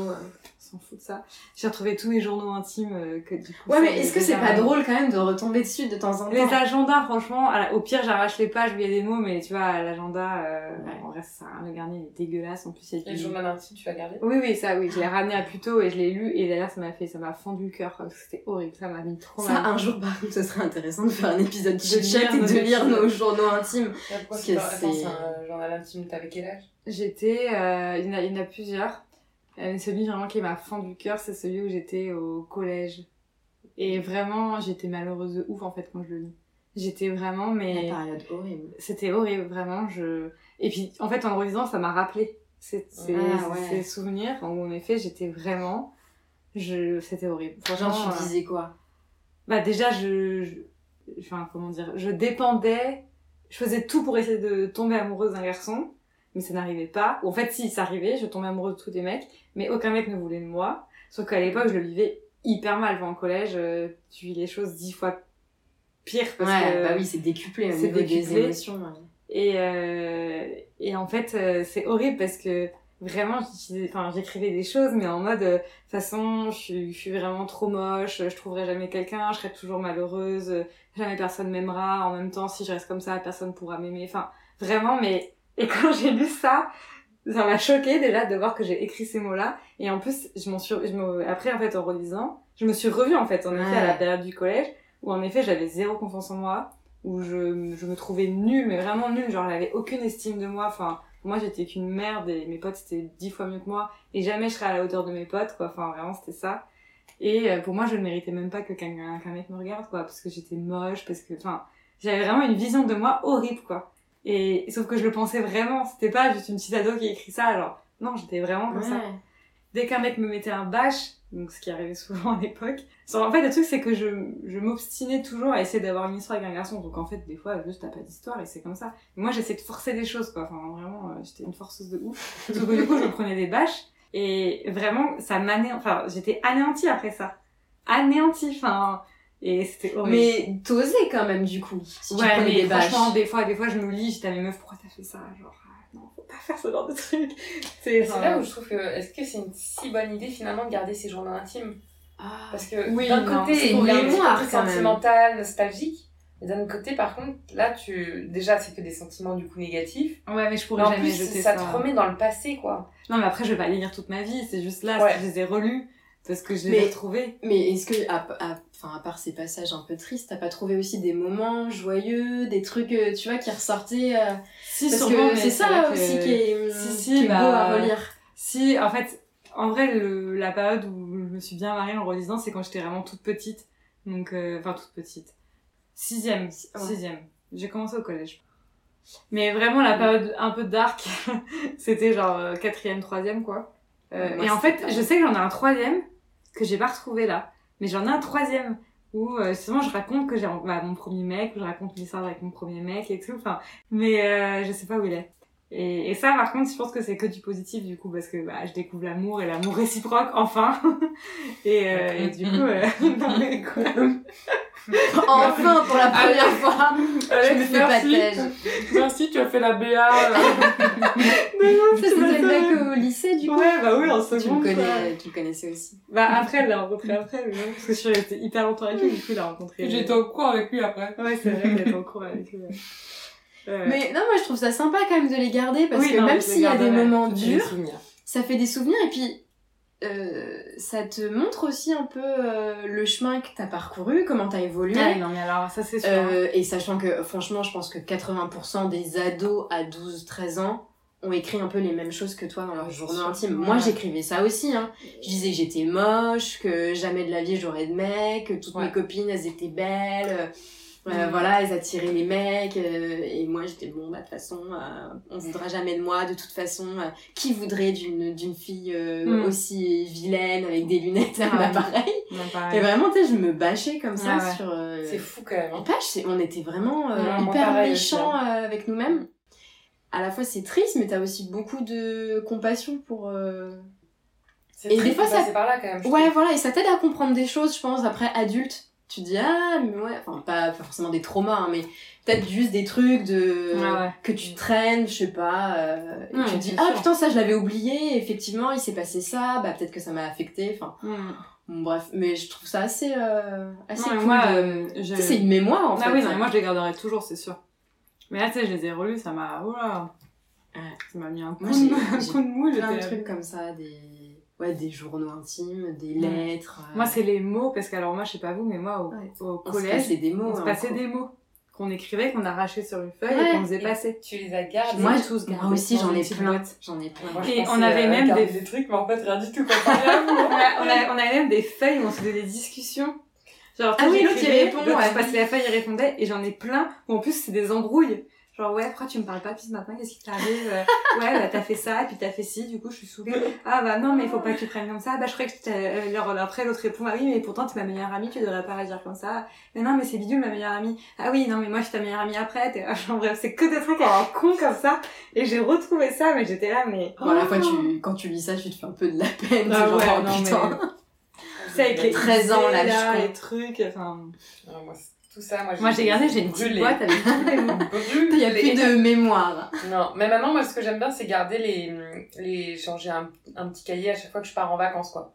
S'en fout de ça. J'ai retrouvé tous mes journaux intimes euh, que du coup... Ouais, mais est-ce que c'est pas drôle quand même de retomber dessus de temps en temps Les agendas, franchement, la- au pire, j'arrache les pages où il y a des mots, mais tu vois, l'agenda, euh, Ouais. en vrai, ça sert à rien. Le garnier il est dégueulasse, en plus, il y a Et le du- journal intime, tu vas garder Oui, oui, ça, oui. Je l'ai ramené à Puto et je l'ai lu. Et d'ailleurs, ça m'a fait, ça m'a fendu le cœur. C'était horrible. Ça m'a mis trop Ça, mal. un jour, par contre, ce serait intéressant de faire un épisode de chat et de lire nos journaux intimes. Pourquoi Parce c'est que c'est- c'est un journal intime, t'avais quel âge? J'étais, euh, il y en a, il y en a plusieurs. Euh, celui vraiment qui m'a fendu le cœur, c'est celui où j'étais au collège. Et vraiment, j'étais malheureuse de ouf, en fait, quand je le lis. J'étais vraiment, mais... La période horrible. C'était horrible, vraiment. Je... Et puis, en fait, en le relisant, ça m'a rappelé ces, ces, Ah, ouais. ces souvenirs. où, en effet, j'étais vraiment... Je... C'était horrible. Genre, Franchement, tu euh, disais quoi? Bah déjà, je, je- Enfin, comment dire Je dépendais... Je faisais tout pour essayer de tomber amoureuse d'un garçon, mais ça n'arrivait pas. Ou en fait, si, ça arrivait, je tombais amoureuse de tous des mecs, mais aucun mec ne voulait de moi. Sauf qu'à l'époque, je le vivais hyper mal. Enfin, en collège, euh, tu vis les choses dix fois pire. Parce Ouais, que... bah oui, c'est décuplé au c'est niveau des décuplé. émotions. ouais. Et, euh, et en fait, euh, c'est horrible parce que vraiment, j'écrivais des choses, mais en mode, euh, façon, je suis, je suis vraiment trop moche, je trouverai jamais quelqu'un, je serai toujours malheureuse, jamais personne m'aimera, en même temps, si je reste comme ça, personne pourra m'aimer. Enfin, vraiment, mais... Et quand j'ai lu ça, ça m'a choqué déjà de voir que j'ai écrit ces mots-là. Et en plus, je m'en suis, je me, après, en fait, en relisant, je me suis revue, en fait, en effet, à la période du collège, où en effet, j'avais zéro confiance en moi, où je, je me trouvais nulle, mais vraiment nulle, genre j'avais aucune estime de moi, enfin, moi j'étais qu'une merde et mes potes c'était dix fois mieux que moi, et jamais je serais à la hauteur de mes potes, quoi, enfin vraiment c'était ça. Et euh, pour moi je ne méritais même pas que qu'un qu'un mec me regarde, quoi, parce que j'étais moche, parce que, enfin, j'avais vraiment une vision de moi horrible, quoi. Et sauf que je le pensais vraiment, c'était pas juste une petite ado qui écrit ça, alors, non, j'étais vraiment comme ça dès qu'un mec me mettait un bâche, donc ce qui arrivait souvent à l'époque, en fait le truc c'est que je, je m'obstinais toujours à essayer d'avoir une histoire avec un garçon, donc en fait des fois juste t'as pas d'histoire et c'est comme ça. Moi j'essayais de forcer des choses quoi, enfin vraiment euh, j'étais une forceuse de ouf. Sauf que du coup je prenais des bâches et vraiment ça m'anéantit, enfin j'étais anéantie après ça. Anéantie, enfin... Et c'était horrible. Mais t'osais quand même, du coup. Si tu ouais, prenais mais des franchement, des fois, des fois, je me lis, j'étais à mes meufs, pourquoi t'as fait ça? Genre, ah, non, faut pas faire ce genre de truc. C'est C'est là où je trouve que est-ce que c'est une si bonne idée finalement de garder ces journaux intimes? Ah. Parce que Oui, d'un côté, c'est il y a un côté sentimental, nostalgique. Et d'un autre côté, par contre, là, tu déjà, c'est que des sentiments du coup négatifs. Ouais, mais je Mais pourrais en jamais plus, jeter ça ça. te remet dans le passé, quoi. Non, mais après, je vais pas les lire toute ma vie. C'est juste là, Ouais. je les ai relus parce que je les Mais- ai retrouvés. Mais est-ce que, à, à- enfin, à part ces passages un peu tristes, t'as pas trouvé aussi des moments joyeux, des trucs, euh, tu vois, qui ressortaient euh, Si, Parce sûrement, que c'est ça que- aussi qui est, Si, si, qui est beau bah, à relire. Si, en fait, en vrai, le, la période où je me suis bien mariée en relisant, c'est quand j'étais vraiment toute petite. Donc, euh, enfin, toute petite. Sixième, si- sixième. J'ai commencé au collège. Mais vraiment, la période un peu dark, c'était genre euh, quatrième, troisième, quoi. Euh, Moi, et en fait, je sais que j'en ai un troisième que j'ai pas retrouvé là. Mais j'en ai un troisième où euh, justement je raconte que j'ai bah, mon premier mec, où je raconte l'histoire avec mon premier mec et tout. Enfin, mais euh, je sais pas où il est. Et, et ça, par contre, je pense que c'est que du positif, du coup, parce que bah, je découvre l'amour et l'amour réciproque, enfin. et, euh, et du coup, euh, non mais quoi Enfin, pour la Allez. première fois, je me fais pas merci. tège. Merci, tu as fait la BA. là. Ça, c'était le mec au lycée, du coup. Ouais, bah oui, en Tu le seconde. connais, tu le connaissais aussi. Bah après, elle l'a rencontré après, mais non, parce que je suis restée hyper longtemps avec lui, du coup, il l'a rencontré. J'étais au cours avec lui après. Ouais, c'est vrai était en cours avec lui. ouais. Mais non, moi je trouve ça sympa quand même de les garder parce Oui, que non, même s'il y a des moments durs, ça fait des souvenirs et puis euh, ça te montre aussi un peu euh, le chemin que t'as parcouru, comment t'as évolué. Ah, non, mais alors, ça c'est sûr. Euh, et sachant que franchement, je pense que 80% des ados à 12-13 ans ont écrit un peu les mêmes choses que toi dans leur intimes. Ouais. Moi, j'écrivais ça aussi. Hein. Je disais que j'étais moche, que jamais de la vie j'aurais de mec, que toutes Ouais. mes copines elles étaient belles. Euh. Voilà, elles attiraient les mecs. euh, et moi, j'étais bon, bah de toute façon, euh, on voudra jamais de moi. De toute façon, qui voudrait d'une d'une fille Mm. aussi vilaine avec des lunettes et un Ah, appareil Non, Et pareil. vraiment, tu sais, je me bâchais comme ça Ah ouais. sur. C'est fou quand même. en hein. page, on était vraiment moi, hyper pareil méchants avec nous-mêmes. À la fois, c'est triste, mais t'as aussi beaucoup de compassion pour. C'est Et des fois, ça- par là quand même. Ouais, voilà, et ça t'aide à comprendre des choses, je pense, après adulte. Tu te dis, ah, mais ouais, enfin, pas, pas forcément des traumas, hein, mais peut-être juste des trucs de. Ouais. que tu traînes, je sais pas. euh, et tu te dis, ah sûr. putain, ça, je l'avais oublié, effectivement, il s'est passé ça, bah peut-être que ça m'a affecté, enfin. Mm. Bon, bref, mais je trouve ça assez. euh, assez Non, cool. moi, de- euh, je... C'est une mémoire, en fait. Ah oui, non, mais moi je les garderai toujours, c'est sûr. Mais là, tu sais, je les ai relus, ça m'a. Oula Ouais. Ça m'a mis un coup, Moi, de... un coup de mou, plein de trucs comme ça, des, ouais, des journaux intimes, des lettres. euh, Moi, c'est les mots, parce que alors moi, je sais pas vous, mais moi, au, Ouais. au on se collège, passait des mots. on se hein, passait des mots qu'on écrivait, qu'on arrachait sur une feuille Ouais. et qu'on faisait Et passer. Tu les as gardés. Moi, tous Moi gardé aussi, j'en ai plein. J'en ai plein. Moi, Et on avait euh, même des- des trucs, mais en fait, rien du tout. comparé à vous. on, a, on, on avait même des feuilles où on se faisait des discussions. Genre, Ah oui, l'autre, il répond, l'autre, ouais. je passais la feuille, il répondait, et j'en ai plein, où en plus, c'est des embrouilles. Genre, ouais, pourquoi tu me parles pas plus maintenant, qu'est-ce qui t'arrive? Euh, Ouais, bah, t'as fait ça, et puis t'as fait ci, du coup, je suis saoulée. Ah, bah, non, mais il faut pas que tu prennes comme ça. Bah, je croyais que t'as- euh, leur- après, l'autre répond, ah oui, mais pourtant, t'es ma meilleure amie, tu devrais pas réagir comme ça. Mais non, mais c'est bidule, ma meilleure amie. Ah oui, non, mais moi, je suis ta meilleure amie après. T'es... Genre, bref, c'est que des trucs en con comme ça. Et j'ai retrouvé ça, mais j'étais là, mais... Bon, à la fois, tu, quand tu lis ça, tu te fais un peu de la peine. Ah c'est genre, ouais, oh, non, putain. Tu sais, avec les 13 ans, là, les trucs, enfin... Ah, moi, c'est- tout ça, moi, j'ai gardé, j'ai une petite brûlé. boîte avec tous les mots. Il y a plus de mémoire. Non, mais maintenant, moi, ce que j'aime bien, c'est garder les, les, changer un, un petit cahier à chaque fois que je pars en vacances, quoi.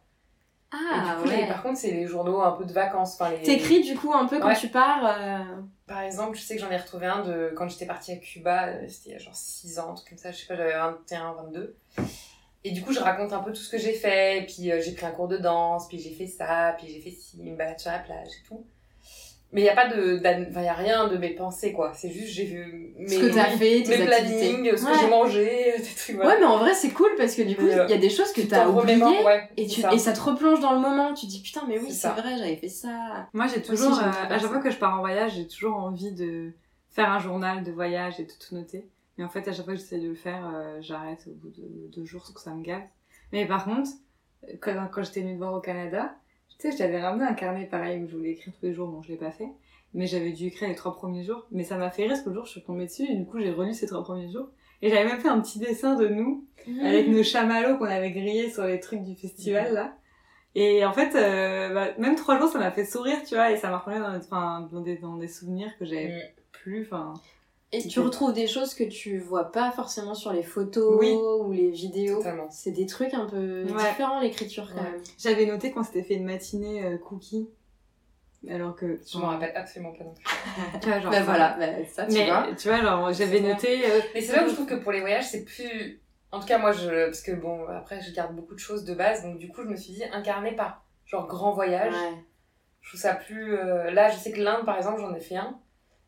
et Ah, du coup, les- ouais. par contre, c'est les journaux un peu de vacances. Enfin, les... T'écris, du coup, un peu quand Ouais. tu pars. euh, Par exemple, je sais que j'en ai retrouvé un de quand j'étais partie à Cuba, euh, c'était il y a genre 6 ans, un truc comme ça, je sais pas, j'avais 21, 22. Et du coup, je raconte un peu tout ce que j'ai fait, et puis euh, j'ai pris un cours de danse, puis j'ai fait ça, puis j'ai fait ci, une balade sur la plage et tout. Mais il y a pas de, d'an- enfin, y a rien de mes pensées, quoi. C'est juste, j'ai vu mes, Ce que t'as fait, tes mes plannings, ce Ouais. que j'ai mangé, des trucs, voilà. Ouais, mais en vrai, c'est cool parce que du coup, euh, il y a des choses que Tu t'as oubliées. ouais, Et, tu, ça. et ça te replonge dans le moment, tu te dis putain, mais oui, C'est vrai, j'avais fait ça. Moi, j'ai toujours, euh, à chaque fois que je pars en voyage, j'ai toujours envie de faire un journal de voyage et de tout noter. Mais en fait, à chaque fois que j'essaie de le faire, euh, j'arrête au bout de deux jours parce que ça me gave. Mais par contre, quand, quand j'étais venue te voir au Canada, tu sais, j'avais ramené un carnet pareil où je voulais écrire tous les jours. Bon, je l'ai pas fait. Mais j'avais dû écrire les trois premiers jours. Mais ça m'a fait rire parce que le jour, je suis tombée dessus et du coup, j'ai relu ces trois premiers jours. Et j'avais même fait un petit dessin de nous avec nos chamallows qu'on avait grillés sur les trucs du festival là. Et en fait, euh, bah, même trois jours, ça m'a fait sourire, tu vois, et ça m'a remis dans, des, dans des souvenirs que j'avais Mm. plus, enfin. Et tu retrouves des choses que tu vois pas forcément sur les photos Oui. ou les vidéos. Totalement. C'est des trucs un peu Ouais. différents, l'écriture, quand Ouais. même. J'avais noté qu'on s'était fait une matinée euh, cookie. Alors que. Je m'en rappelle absolument pas non plus. Tu vois, genre. Bah ça- voilà, bah, ça, tu Mais vois. tu vois, genre, j'avais noté. euh, Mais c'est là où je trouve que pour les voyages, c'est plus. En tout cas, moi, je. Parce que bon, après, je garde beaucoup de choses de base, donc du coup, je me suis dit, incarné par genre grand voyage, Ouais. je trouve ça plus. euh, Là, je sais que l'Inde, par exemple, j'en ai fait un.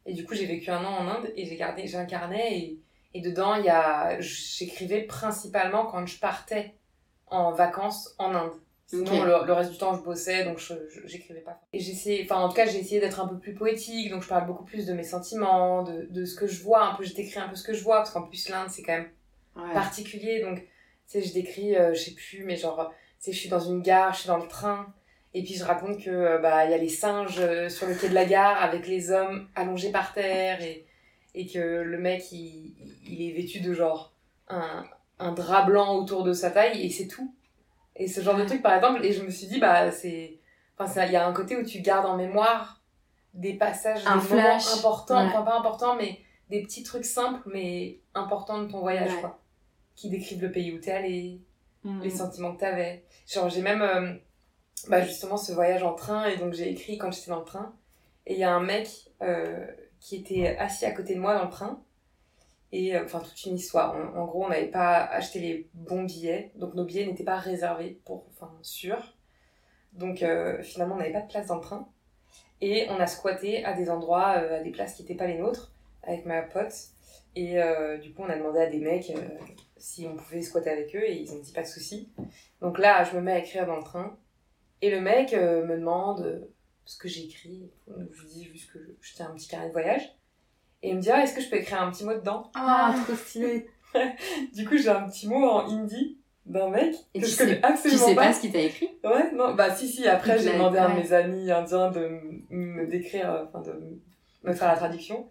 Et du coup, j'ai vécu un an en Inde et j'ai gardé, carnet et, et dedans, il y a. J'écrivais principalement quand je partais en vacances en Inde. Sinon, le, le reste du temps, je bossais, donc je, je- j'écrivais pas. Et j'essayais, enfin, en tout cas, j'ai essayé d'être un peu plus poétique, donc je parle beaucoup plus de mes sentiments, de, de ce que je vois, un peu, j'ai décrit un peu ce que je vois, parce qu'en plus, l'Inde, c'est quand même Ouais. particulier, donc, tu sais, je décris, euh, je sais plus, mais genre, tu sais, je suis dans une gare, je suis dans le train, et puis je raconte que, euh, bah, il y a les singes euh, sur le quai de la gare avec les hommes allongés par terre, et, et que le mec, il, il est vêtu de genre un, un drap blanc autour de sa taille et c'est tout. Et ce genre de truc, par exemple, et je me suis dit, bah, c'est. Enfin, il y a un côté où tu gardes en mémoire des passages, Un des flash. moments importants, Ouais. enfin pas importants, mais des petits trucs simples, mais importants de ton voyage, Ouais. quoi. Qui décrivent le pays où t'es allé, Mm. les sentiments que t'avais. Genre, j'ai même, euh, bah, justement, ce voyage en train, et donc j'ai écrit quand j'étais dans le train. Et il y a un mec euh, qui était assis à côté de moi dans le train. Et euh, enfin, toute une histoire. En, gros, on n'avait pas acheté les bons billets, donc nos billets n'étaient pas réservés pour, enfin, sûrs. Donc euh, finalement, on n'avait pas de place dans le train. Et on a squatté à des endroits, à des places qui n'étaient pas les nôtres, avec ma pote. Et du coup, on a demandé à des mecs si on pouvait squatter avec eux, et ils ont dit pas de souci. Donc là, je me mets à écrire dans le train. Et le mec euh, me demande euh, ce que j'ai écrit. Donc, je lui dis juste que je tiens un petit carnet de voyage. Et il me dit, ah, est-ce que je peux écrire un petit mot dedans? Ah, trop stylé. Du coup, j'ai un petit mot en hindi d'un mec Et que tu je connais sais- Tu absolument sais pas. pas ce qu'il t'a écrit? Ouais, non, bah si, si, après j'ai demandé à un de ouais. mes amis indiens de me décrire, euh, enfin de me faire la traduction.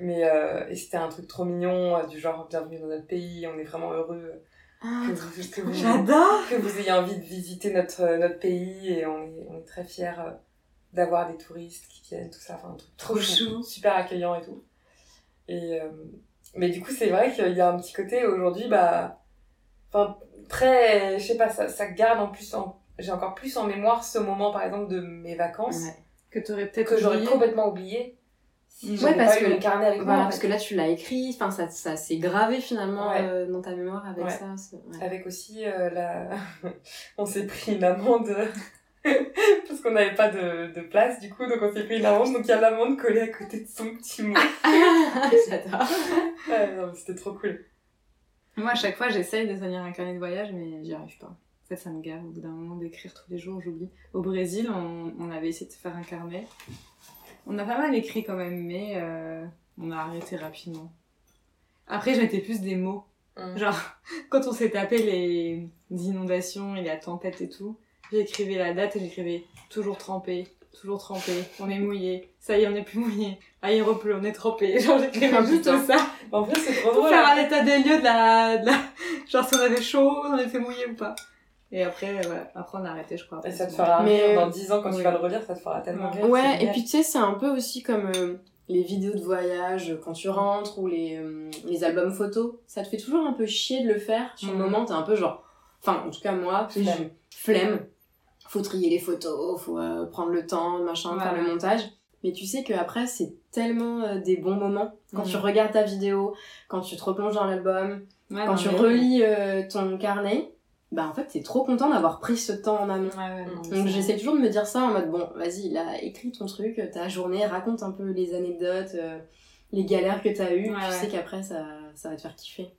Mais euh, et c'était un truc trop mignon, du genre bienvenue dans notre pays, on est vraiment heureux Ah, que vous, que vous, J'adore. que vous ayez envie de visiter notre, euh, notre pays et on est, on est très fiers euh, d'avoir des touristes qui viennent, tout ça, enfin un truc trop, chou, super accueillant et tout. Et, euh, mais du coup, c'est vrai qu'il y a un petit côté aujourd'hui, bah, enfin, très, je sais pas, ça, ça garde en plus, en, j'ai encore plus en mémoire ce moment, par exemple, de mes vacances, Ouais. Que t'aurais peut-être que j'aurais complètement oublié si Ouais, parce pas eu que- le carnet avec Voilà, moi. parce fait. que là tu l'as écrit, enfin ça, ça s'est gravé finalement Ouais. euh, dans ta mémoire avec Ouais. ça. Avec aussi euh, la. on s'est pris une amende parce qu'on n'avait pas de, de place du coup, donc on s'est pris une amende. Donc il y a l'amende collée à côté de son petit mot. J'adore. Non, C'était trop cool. Moi, à chaque fois, j'essaye de tenir un carnet de voyage, mais j'y arrive pas. En fait, ça me gave. Au bout d'un moment, d'écrire tous les jours, j'oublie. Au Brésil, on, on avait essayé de faire un carnet. On a pas mal écrit quand même, mais euh, on a arrêté rapidement. Après, je mettais plus des mots. Mm. Genre, quand on s'est tapé les inondations et la tempête et tout, j'écrivais la date et j'écrivais toujours trempé, toujours trempé, on est mouillé, ça y est, on est plus mouillé, ah il repleut, on est trempé. Genre, j'écrivais Ah, juste ça En vrai, c'est trop pour drôle. faire hein. un état des lieux de la, de la- Genre, si on avait chaud, on était mouillé ou pas. Et après, voilà, après on a arrêté, je crois. Et ça te fera Mais- rire dans 10 ans quand Oui. tu vas le relire, ça te fera tellement Ouais. rire. Ouais, et puis tu sais, c'est un peu aussi comme euh, les vidéos de voyage euh, quand tu rentres ou les, euh, les albums photos. Ça te fait toujours un peu chier de le faire. Sur le Mhm. moment, t'es un peu genre. Enfin, en tout cas, moi, Flemme. je- flemme. Faut trier les photos, faut euh, prendre le temps, machin, Ouais. faire le montage. Mais tu sais qu'après, c'est tellement euh, des bons moments. Quand tu regardes ta vidéo, quand tu te replonges dans l'album, Ouais, quand non, tu mais- relis euh, ton carnet, bah en fait, t'es trop content d'avoir pris ce temps en amont. Ouais, ouais, non, mais Donc j'essaie toujours de me dire ça en mode bon, vas-y, là, écris ton truc, ta journée, raconte un peu les anecdotes, euh, les galères que t'as eues, Ouais, tu sais qu'après ça, ça va te faire kiffer.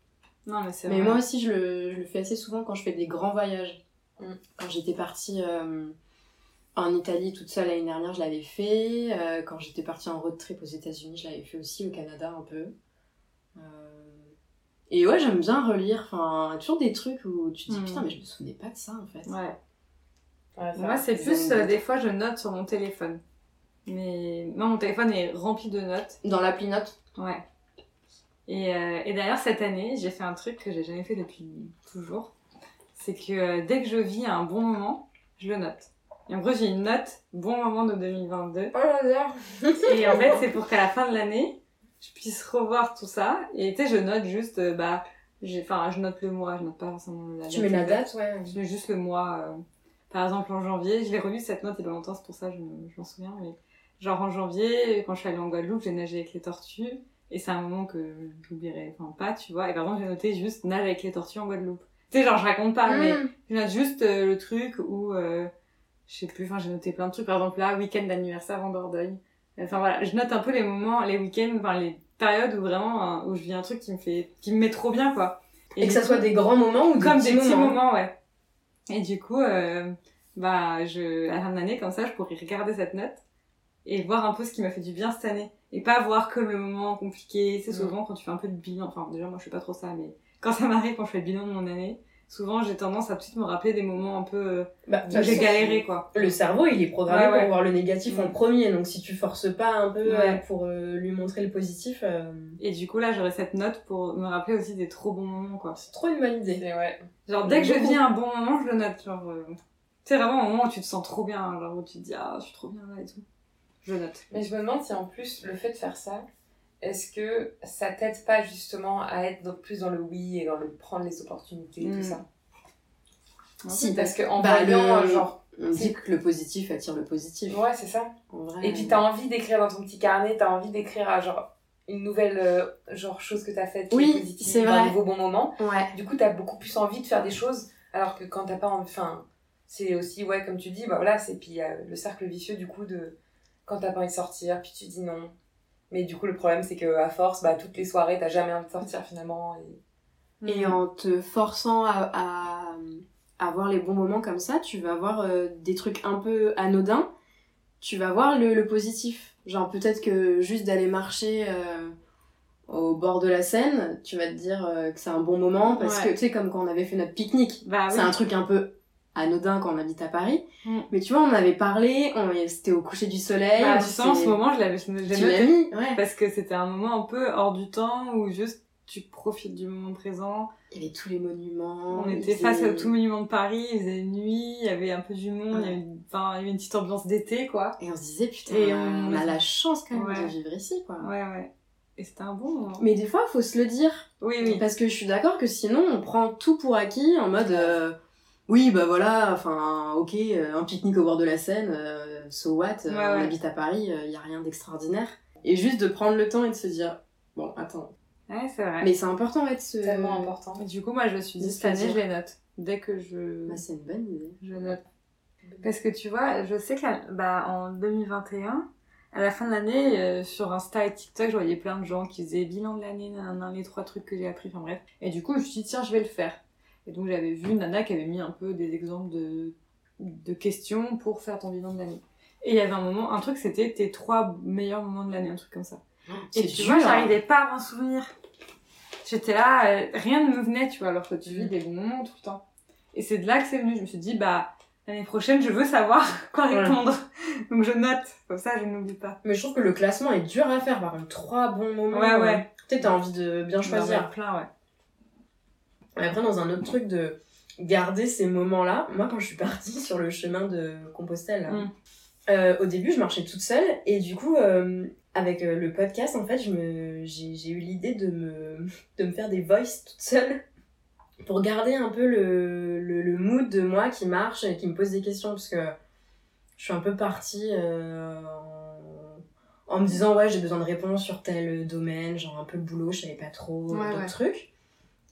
Non, mais c'est Mais moi aussi, je le, je le fais assez souvent quand je fais des grands voyages. Mm. Quand j'étais partie euh, en Italie toute seule l'année dernière, je l'avais fait. Euh, quand j'étais partie en road trip aux États-Unis, je l'avais fait aussi au Canada un peu. Euh, Et ouais, j'aime bien relire. Enfin, toujours des trucs où tu te dis Mm. putain, mais je me souvenais pas de ça en fait. Ouais. Moi, c'est plus, euh, des fois, je note sur mon téléphone. Mais non, mon téléphone est rempli de notes. Dans l'appli note. Ouais. Et, euh, et d'ailleurs, cette année, j'ai fait un truc que j'ai jamais fait depuis toujours. C'est que euh, dès que je vis un bon moment, je le note. Et en gros, j'ai une note bon moment de 2022. Oh j'adore. Et en fait, c'est pour qu'à la fin de l'année, je puisse revoir tout ça. Et tu sais, je note juste, euh, bah, j'ai, enfin, je note le mois, je note pas forcément la date. Tu mets la date, ouais. Je mets juste le mois. euh, par exemple, en janvier, je l'ai relu cette note il y a longtemps, c'est pour ça que je, je m'en souviens. Mais genre en janvier, quand je suis allée en Guadeloupe, j'ai nagé avec les tortues. Et c'est un moment que j'oublierai, enfin pas, tu vois. Et par exemple, j'ai noté juste nage avec les tortues en Guadeloupe. Tu sais, genre je raconte pas, mais Mm. je note juste euh, le truc où, euh, je sais plus, enfin j'ai noté plein de trucs. Par exemple là, week-end d'anniversaire en Dordogne. Enfin voilà, je note un peu les moments, les week-ends, enfin les périodes où vraiment, hein, où je vis un truc qui me fait, qui me met trop bien, quoi. Et, que ça coup- soit des grands moments ou des comme petits des petits moments. moments, ouais. Et du coup, euh, bah, je, à la fin de l'année, comme ça, je pourrais regarder cette note et voir un peu ce qui m'a fait du bien cette année. Et pas voir que le moment compliqué. C'est Mm. souvent quand tu fais un peu de bilan. Enfin, déjà, moi, je fais pas trop ça, mais quand ça m'arrive, quand je fais le bilan de mon année, souvent j'ai tendance à tout de suite me rappeler des moments un peu euh, Bah, où j'ai galéré quoi. Le cerveau, il est programmé Ouais, ouais. pour voir le négatif en Mm. premier, donc si tu forces pas un peu Ouais. euh, pour euh, lui montrer le positif, euh, Et du coup là j'aurais cette note pour me rappeler aussi des trop bons moments quoi. c'est trop une bonne idée. Genre dès que je vis un bon moment, je le note. Genre, euh, c'est vraiment un moment où tu te sens trop bien, genre où tu te dis ah je suis trop bien là et tout. Je le note. Mais je me demande si en plus le fait de faire ça, est-ce que ça t'aide pas justement à être dans- plus dans le oui et dans le prendre les opportunités et tout ça? Si, Parce que en Bah, voyant, le- genre, On dit que le positif attire le positif. ouais, c'est ça. Vrai. Et puis t'as envie d'écrire dans ton petit carnet, t'as envie d'écrire à genre une nouvelle euh, genre chose que t'as faite qui Oui, est positive, c'est un nouveau bon moment. Ouais. Du coup, t'as beaucoup plus envie de faire des choses, alors que quand t'as pas envie, enfin, c'est aussi, ouais, comme tu dis, bah voilà, c'est puis le cercle vicieux du coup de quand t'as pas envie de sortir, puis tu dis non. Mais du coup, le problème, c'est que à force, bah toutes les soirées, t'as jamais envie de sortir finalement. Et... Et en te forçant à, avoir les bons moments comme ça, tu vas voir euh, des trucs un peu anodins. Tu vas voir le, le positif. Genre peut-être que juste d'aller marcher euh, au bord de la Seine, tu vas te dire euh, que c'est un bon moment parce Ouais. que tu sais comme quand on avait fait notre pique-nique. Bah oui. C'est un truc un peu anodin quand on habite à Paris. Mm. Mais tu vois, on avait parlé, on, c'était au coucher du soleil. On tu sens, s'est- ce moment, je l'avais je mis, ouais. Parce que c'était un moment un peu hors du temps où juste tu profites du moment présent. Il y avait tous les monuments. On il était face à tout monument de Paris, il faisait nuit, il y avait un peu du monde, il, y avait, une- enfin, il y avait une petite ambiance d'été quoi. Et on se disait, putain, Et on... on- a la chance quand même Ouais. de vivre ici, quoi. Ouais, ouais. Et c'était un bon moment. Mais des fois, faut se le dire. Oui, oui. Parce que je suis d'accord que sinon, on prend tout pour acquis en mode, euh, oui, bah voilà, enfin, ok, euh, un pique-nique au bord de la Seine, euh, so what, euh, Ouais, on ouais. habite à Paris, il y a rien d'extraordinaire. Et juste de prendre le temps et de se dire, bon, attends. Ouais, c'est vrai. Mais c'est important, ouais, de se... Tellement important. Et du coup, moi, je me suis dit, cette année, je les note. Dès que je... Bah, c'est une bonne idée. Je note. Parce que tu vois, je sais que bah, en 2021, à la fin de l'année, euh, sur Insta et TikTok, je voyais plein de gens qui faisaient bilan de l'année, les trois trucs que j'ai appris, enfin bref. Et du coup, je me suis dit, tiens, je vais le faire. Et donc, j'avais vu Nana qui avait mis un peu des exemples de, de questions pour faire ton bilan de l'année. Et il y avait un moment, un truc, c'était tes trois meilleurs moments de l'année, un truc comme ça. Et tu dur. vois, j'arrivais pas à m'en souvenir. J'étais là, euh, rien ne me venait, tu vois, alors que tu vis des bons moments tout le temps. Et c'est de là que c'est venu. Je me suis dit, bah, l'année prochaine, je veux savoir quoi Ouais. répondre. Donc je note, comme ça, je n'oublie pas. Mais je trouve que le classement est dur à faire, par contre, trois bons moments. Ouais, euh, ouais. Peut-être t'as envie de bien choisir. plein, ouais. Après, dans un autre truc de garder ces moments-là, moi, quand je suis partie sur le chemin de Compostelle, là, Mm. euh, au début, je marchais toute seule, et du coup, euh, avec euh, le podcast, en fait, j'ai, eu l'idée de me, de me faire des voices toute seule pour garder un peu le, le, le mood de moi qui marche et qui me pose des questions, parce que je suis un peu partie en, en me disant, ouais, j'ai besoin de réponses sur tel domaine, genre un peu le boulot, je savais pas trop, Ouais, d'autres ouais. trucs.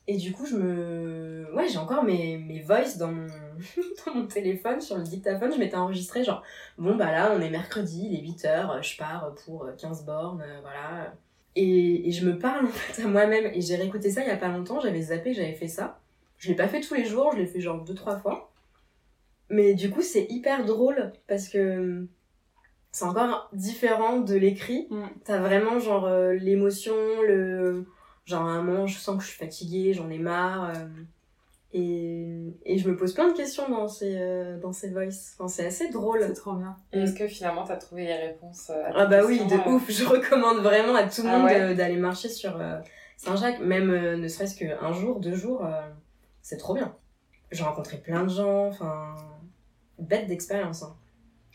Et du coup, je me. Ouais, j'ai encore mes, mes voices dans mon... dans mon téléphone, sur le dictaphone. Je m'étais enregistré genre, bon, bah là, on est mercredi, il est 8h, je pars pour 15 bornes, euh, voilà. Et, et je me parle en fait à moi-même. Et j'ai réécouté ça il y a pas longtemps, j'avais zappé que j'avais fait ça. Je l'ai pas fait tous les jours, je l'ai fait genre deux, trois fois. Mais du coup, c'est hyper drôle parce que c'est encore différent de l'écrit. Mm. T'as vraiment genre euh, l'émotion, le. Genre à un moment, je sens que je suis fatiguée, j'en ai marre. euh, et, et je me pose plein de questions dans ces, euh, dans ces voices. Enfin, c'est assez drôle. C'est trop bien. Et est-ce que finalement t'as trouvé les réponses euh, à Ah bah oui, de euh, ouf. Je recommande vraiment à tout le Ah monde ouais d'aller marcher sur euh, Saint-Jacques. Même euh, ne serait-ce qu'un jour, deux jours, euh, c'est trop bien. J'ai rencontré plein de gens, enfin, bête d'expérience. hein.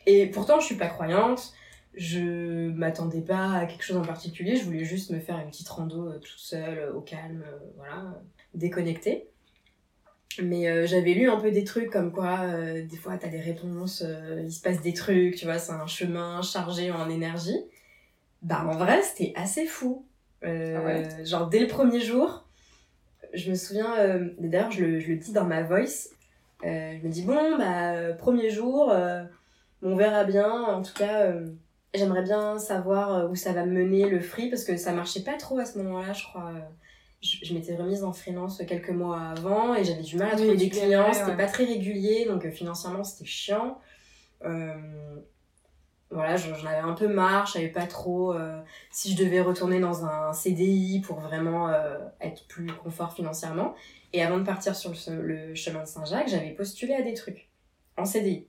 Et pourtant, je suis pas croyante. Je m'attendais pas à quelque chose en particulier. Je voulais juste me faire une petite rando euh, toute seule, euh, au calme, euh, voilà, euh, déconnectée. Mais euh, j'avais lu un peu des trucs comme quoi, euh, des fois, t'as des réponses, euh, il se passe des trucs, tu vois, c'est un chemin chargé en énergie. Bah, en vrai, c'était assez fou. Ah ouais. Genre, dès le premier jour, je me souviens, d'ailleurs, je le, je le dis dans ma voice, je me dis, bon, bah, premier jour, on verra bien. En tout cas, j'aimerais bien savoir euh, où ça va mener le free, parce que ça marchait pas trop à ce moment-là, je crois. Je, je m'étais remise en freelance quelques mois avant et j'avais du mal à Oui, trouver tu des clients, galérais, c'était ouais. pas très régulier, donc euh, financièrement c'était chiant. Euh, voilà, j'en j'en avais un peu marre, je savais pas trop euh, si je devais retourner dans un CDI pour vraiment euh, être plus confort financièrement. Et avant de partir sur le, le chemin de Saint-Jacques, j'avais postulé à des trucs en CDI.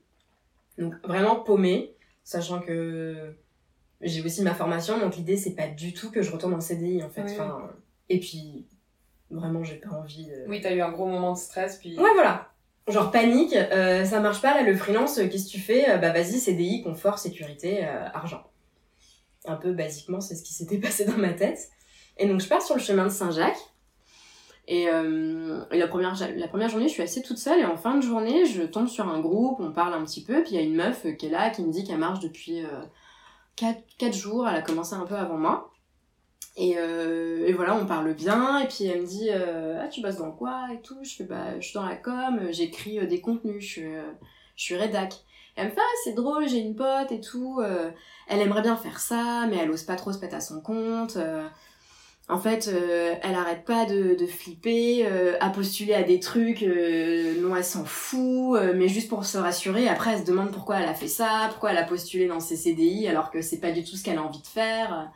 Donc vraiment paumé, sachant que j'ai aussi ma formation, donc l'idée c'est pas du tout que je retourne en CDI en fait. Oui. Enfin, et puis vraiment j'ai pas envie. euh, Oui, t'as eu un gros moment de stress, puis. Ouais, voilà. Genre panique, euh, ça marche pas là, le freelance, euh, qu'est-ce que tu fais? Euh, Bah vas-y, CDI, confort, sécurité, argent. Un peu basiquement, c'est ce qui s'était passé dans ma tête. Et donc je pars sur le chemin de Saint-Jacques. Et, euh, et la, première, la première journée, je suis assez toute seule. Et en fin de journée, je tombe sur un groupe, on parle un petit peu. Puis il y a une meuf euh, qui est là, qui me dit qu'elle marche depuis 4, jours. Elle a commencé un peu avant moi. Et, euh, et voilà, on parle bien. Et puis elle me dit euh, Ah, tu bosses dans quoi Et tout? Je fais Bah, je suis dans la com, euh, j'écris euh, des contenus, je suis, euh, je suis rédac. Et elle me fait Ah, c'est drôle, j'ai une pote et tout. euh, elle aimerait bien faire ça, mais elle ose pas trop se mettre à son compte. En fait, euh, elle arrête pas de, de flipper, euh, à postuler à des trucs, euh, non, elle s'en fout, euh, mais juste pour se rassurer. Après, elle se demande pourquoi elle a fait ça, pourquoi elle a postulé dans ses CDI alors que c'est pas du tout ce qu'elle a envie de faire.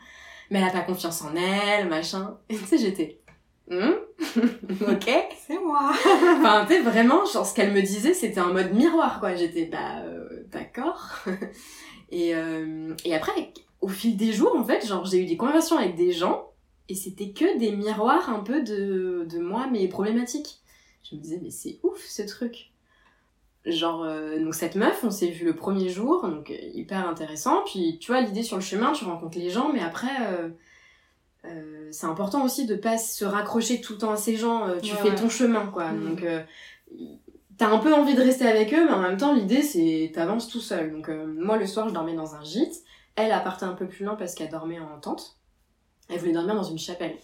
Mais elle a pas confiance en elle, machin. Et tu sais, j'étais. Hmm ok. C'est moi. Enfin, tu sais, vraiment, genre, ce qu'elle me disait, c'était un mode miroir, quoi. J'étais, bah, euh, d'accord. et, euh, et après, au fil des jours, en fait, genre, j'ai eu des conversations avec des gens, et c'était que des miroirs un peu de, de moi, mes problématiques. Je me disais, mais c'est ouf, ce truc. Genre, euh, donc cette meuf, on s'est vu le premier jour, donc euh, hyper intéressant. Puis, tu vois, l'idée sur le chemin, tu rencontres les gens, mais après... euh, euh, c'est important aussi de pas se raccrocher tout le temps à ces gens. euh, tu Ouais, fais ouais. ton chemin, quoi. Mm. Donc, euh, t'as un peu envie de rester avec eux, mais en même temps, l'idée, c'est t'avances tout seul. Donc, euh, moi, le soir, je dormais dans un gîte. Elle, elle partait un peu plus loin parce qu'elle dormait en tente. Elle voulait dormir dans une chapelle.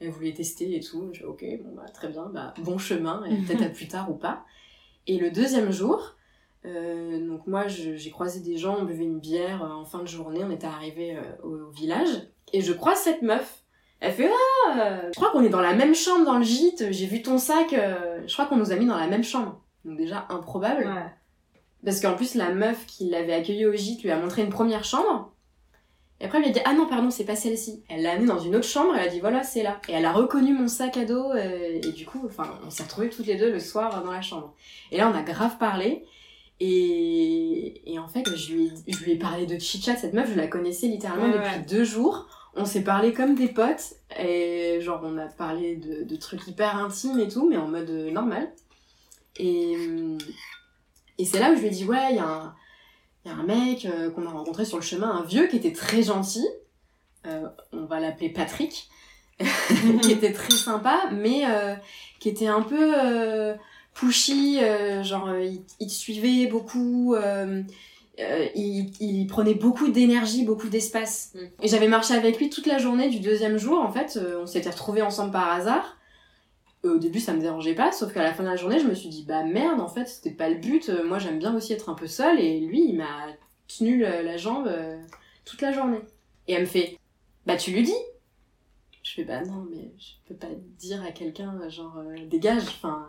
Elle voulait tester et tout. Je ok, bon, bah, très bien, bah, bon chemin, et peut-être à plus tard ou pas. Et le deuxième jour, euh, donc moi, j'ai croisé des gens, on buvait une bière euh, en fin de journée, on était arrivés au, au village, et je croise cette meuf. Elle fait Ah, euh, je crois qu'on est dans la même chambre dans le gîte, j'ai vu ton sac, euh, je crois qu'on nous a mis dans la même chambre. Donc déjà improbable. Ouais. Parce qu'en plus, la meuf qui l'avait accueilli au gîte lui a montré une première chambre. Et après, elle lui a dit Ah non, pardon, c'est pas celle-ci. Elle l'a amenée dans une autre chambre, elle a dit Voilà, c'est là. Et elle a reconnu mon sac à dos, euh, et du coup, enfin, on s'est retrouvés toutes les deux le soir dans la chambre. Et là, on a grave parlé. Et, et en fait, je lui, ai, je lui ai parlé de chit-chat. Cette meuf, je la connaissais littéralement Ouais, depuis ouais. deux jours. On s'est parlé comme des potes. Et genre, on a parlé de, de trucs hyper intimes et tout, mais en mode euh, normal. Et, et c'est là où je lui ai dit Ouais, il y a un il y a un mec euh, qu'on a rencontré sur le chemin, un vieux qui était très gentil. Euh, on va l'appeler Patrick. qui était très sympa, mais euh, qui était un peu pushy, genre il, il te suivait beaucoup, il, il prenait beaucoup d'énergie, beaucoup d'espace. Mm. Et j'avais marché avec lui toute la journée du deuxième jour, en fait, on s'était retrouvés ensemble par hasard. Au début, ça me dérangeait pas, sauf qu'à la fin de la journée, je me suis dit, bah merde, en fait, c'était pas le but. Euh, moi, j'aime bien aussi être un peu seule, et lui, il m'a tenu la jambe euh, toute la journée. Et elle me fait, bah tu lui dis. Je fais, bah non, mais je peux pas dire à quelqu'un, euh, genre, dégage, enfin.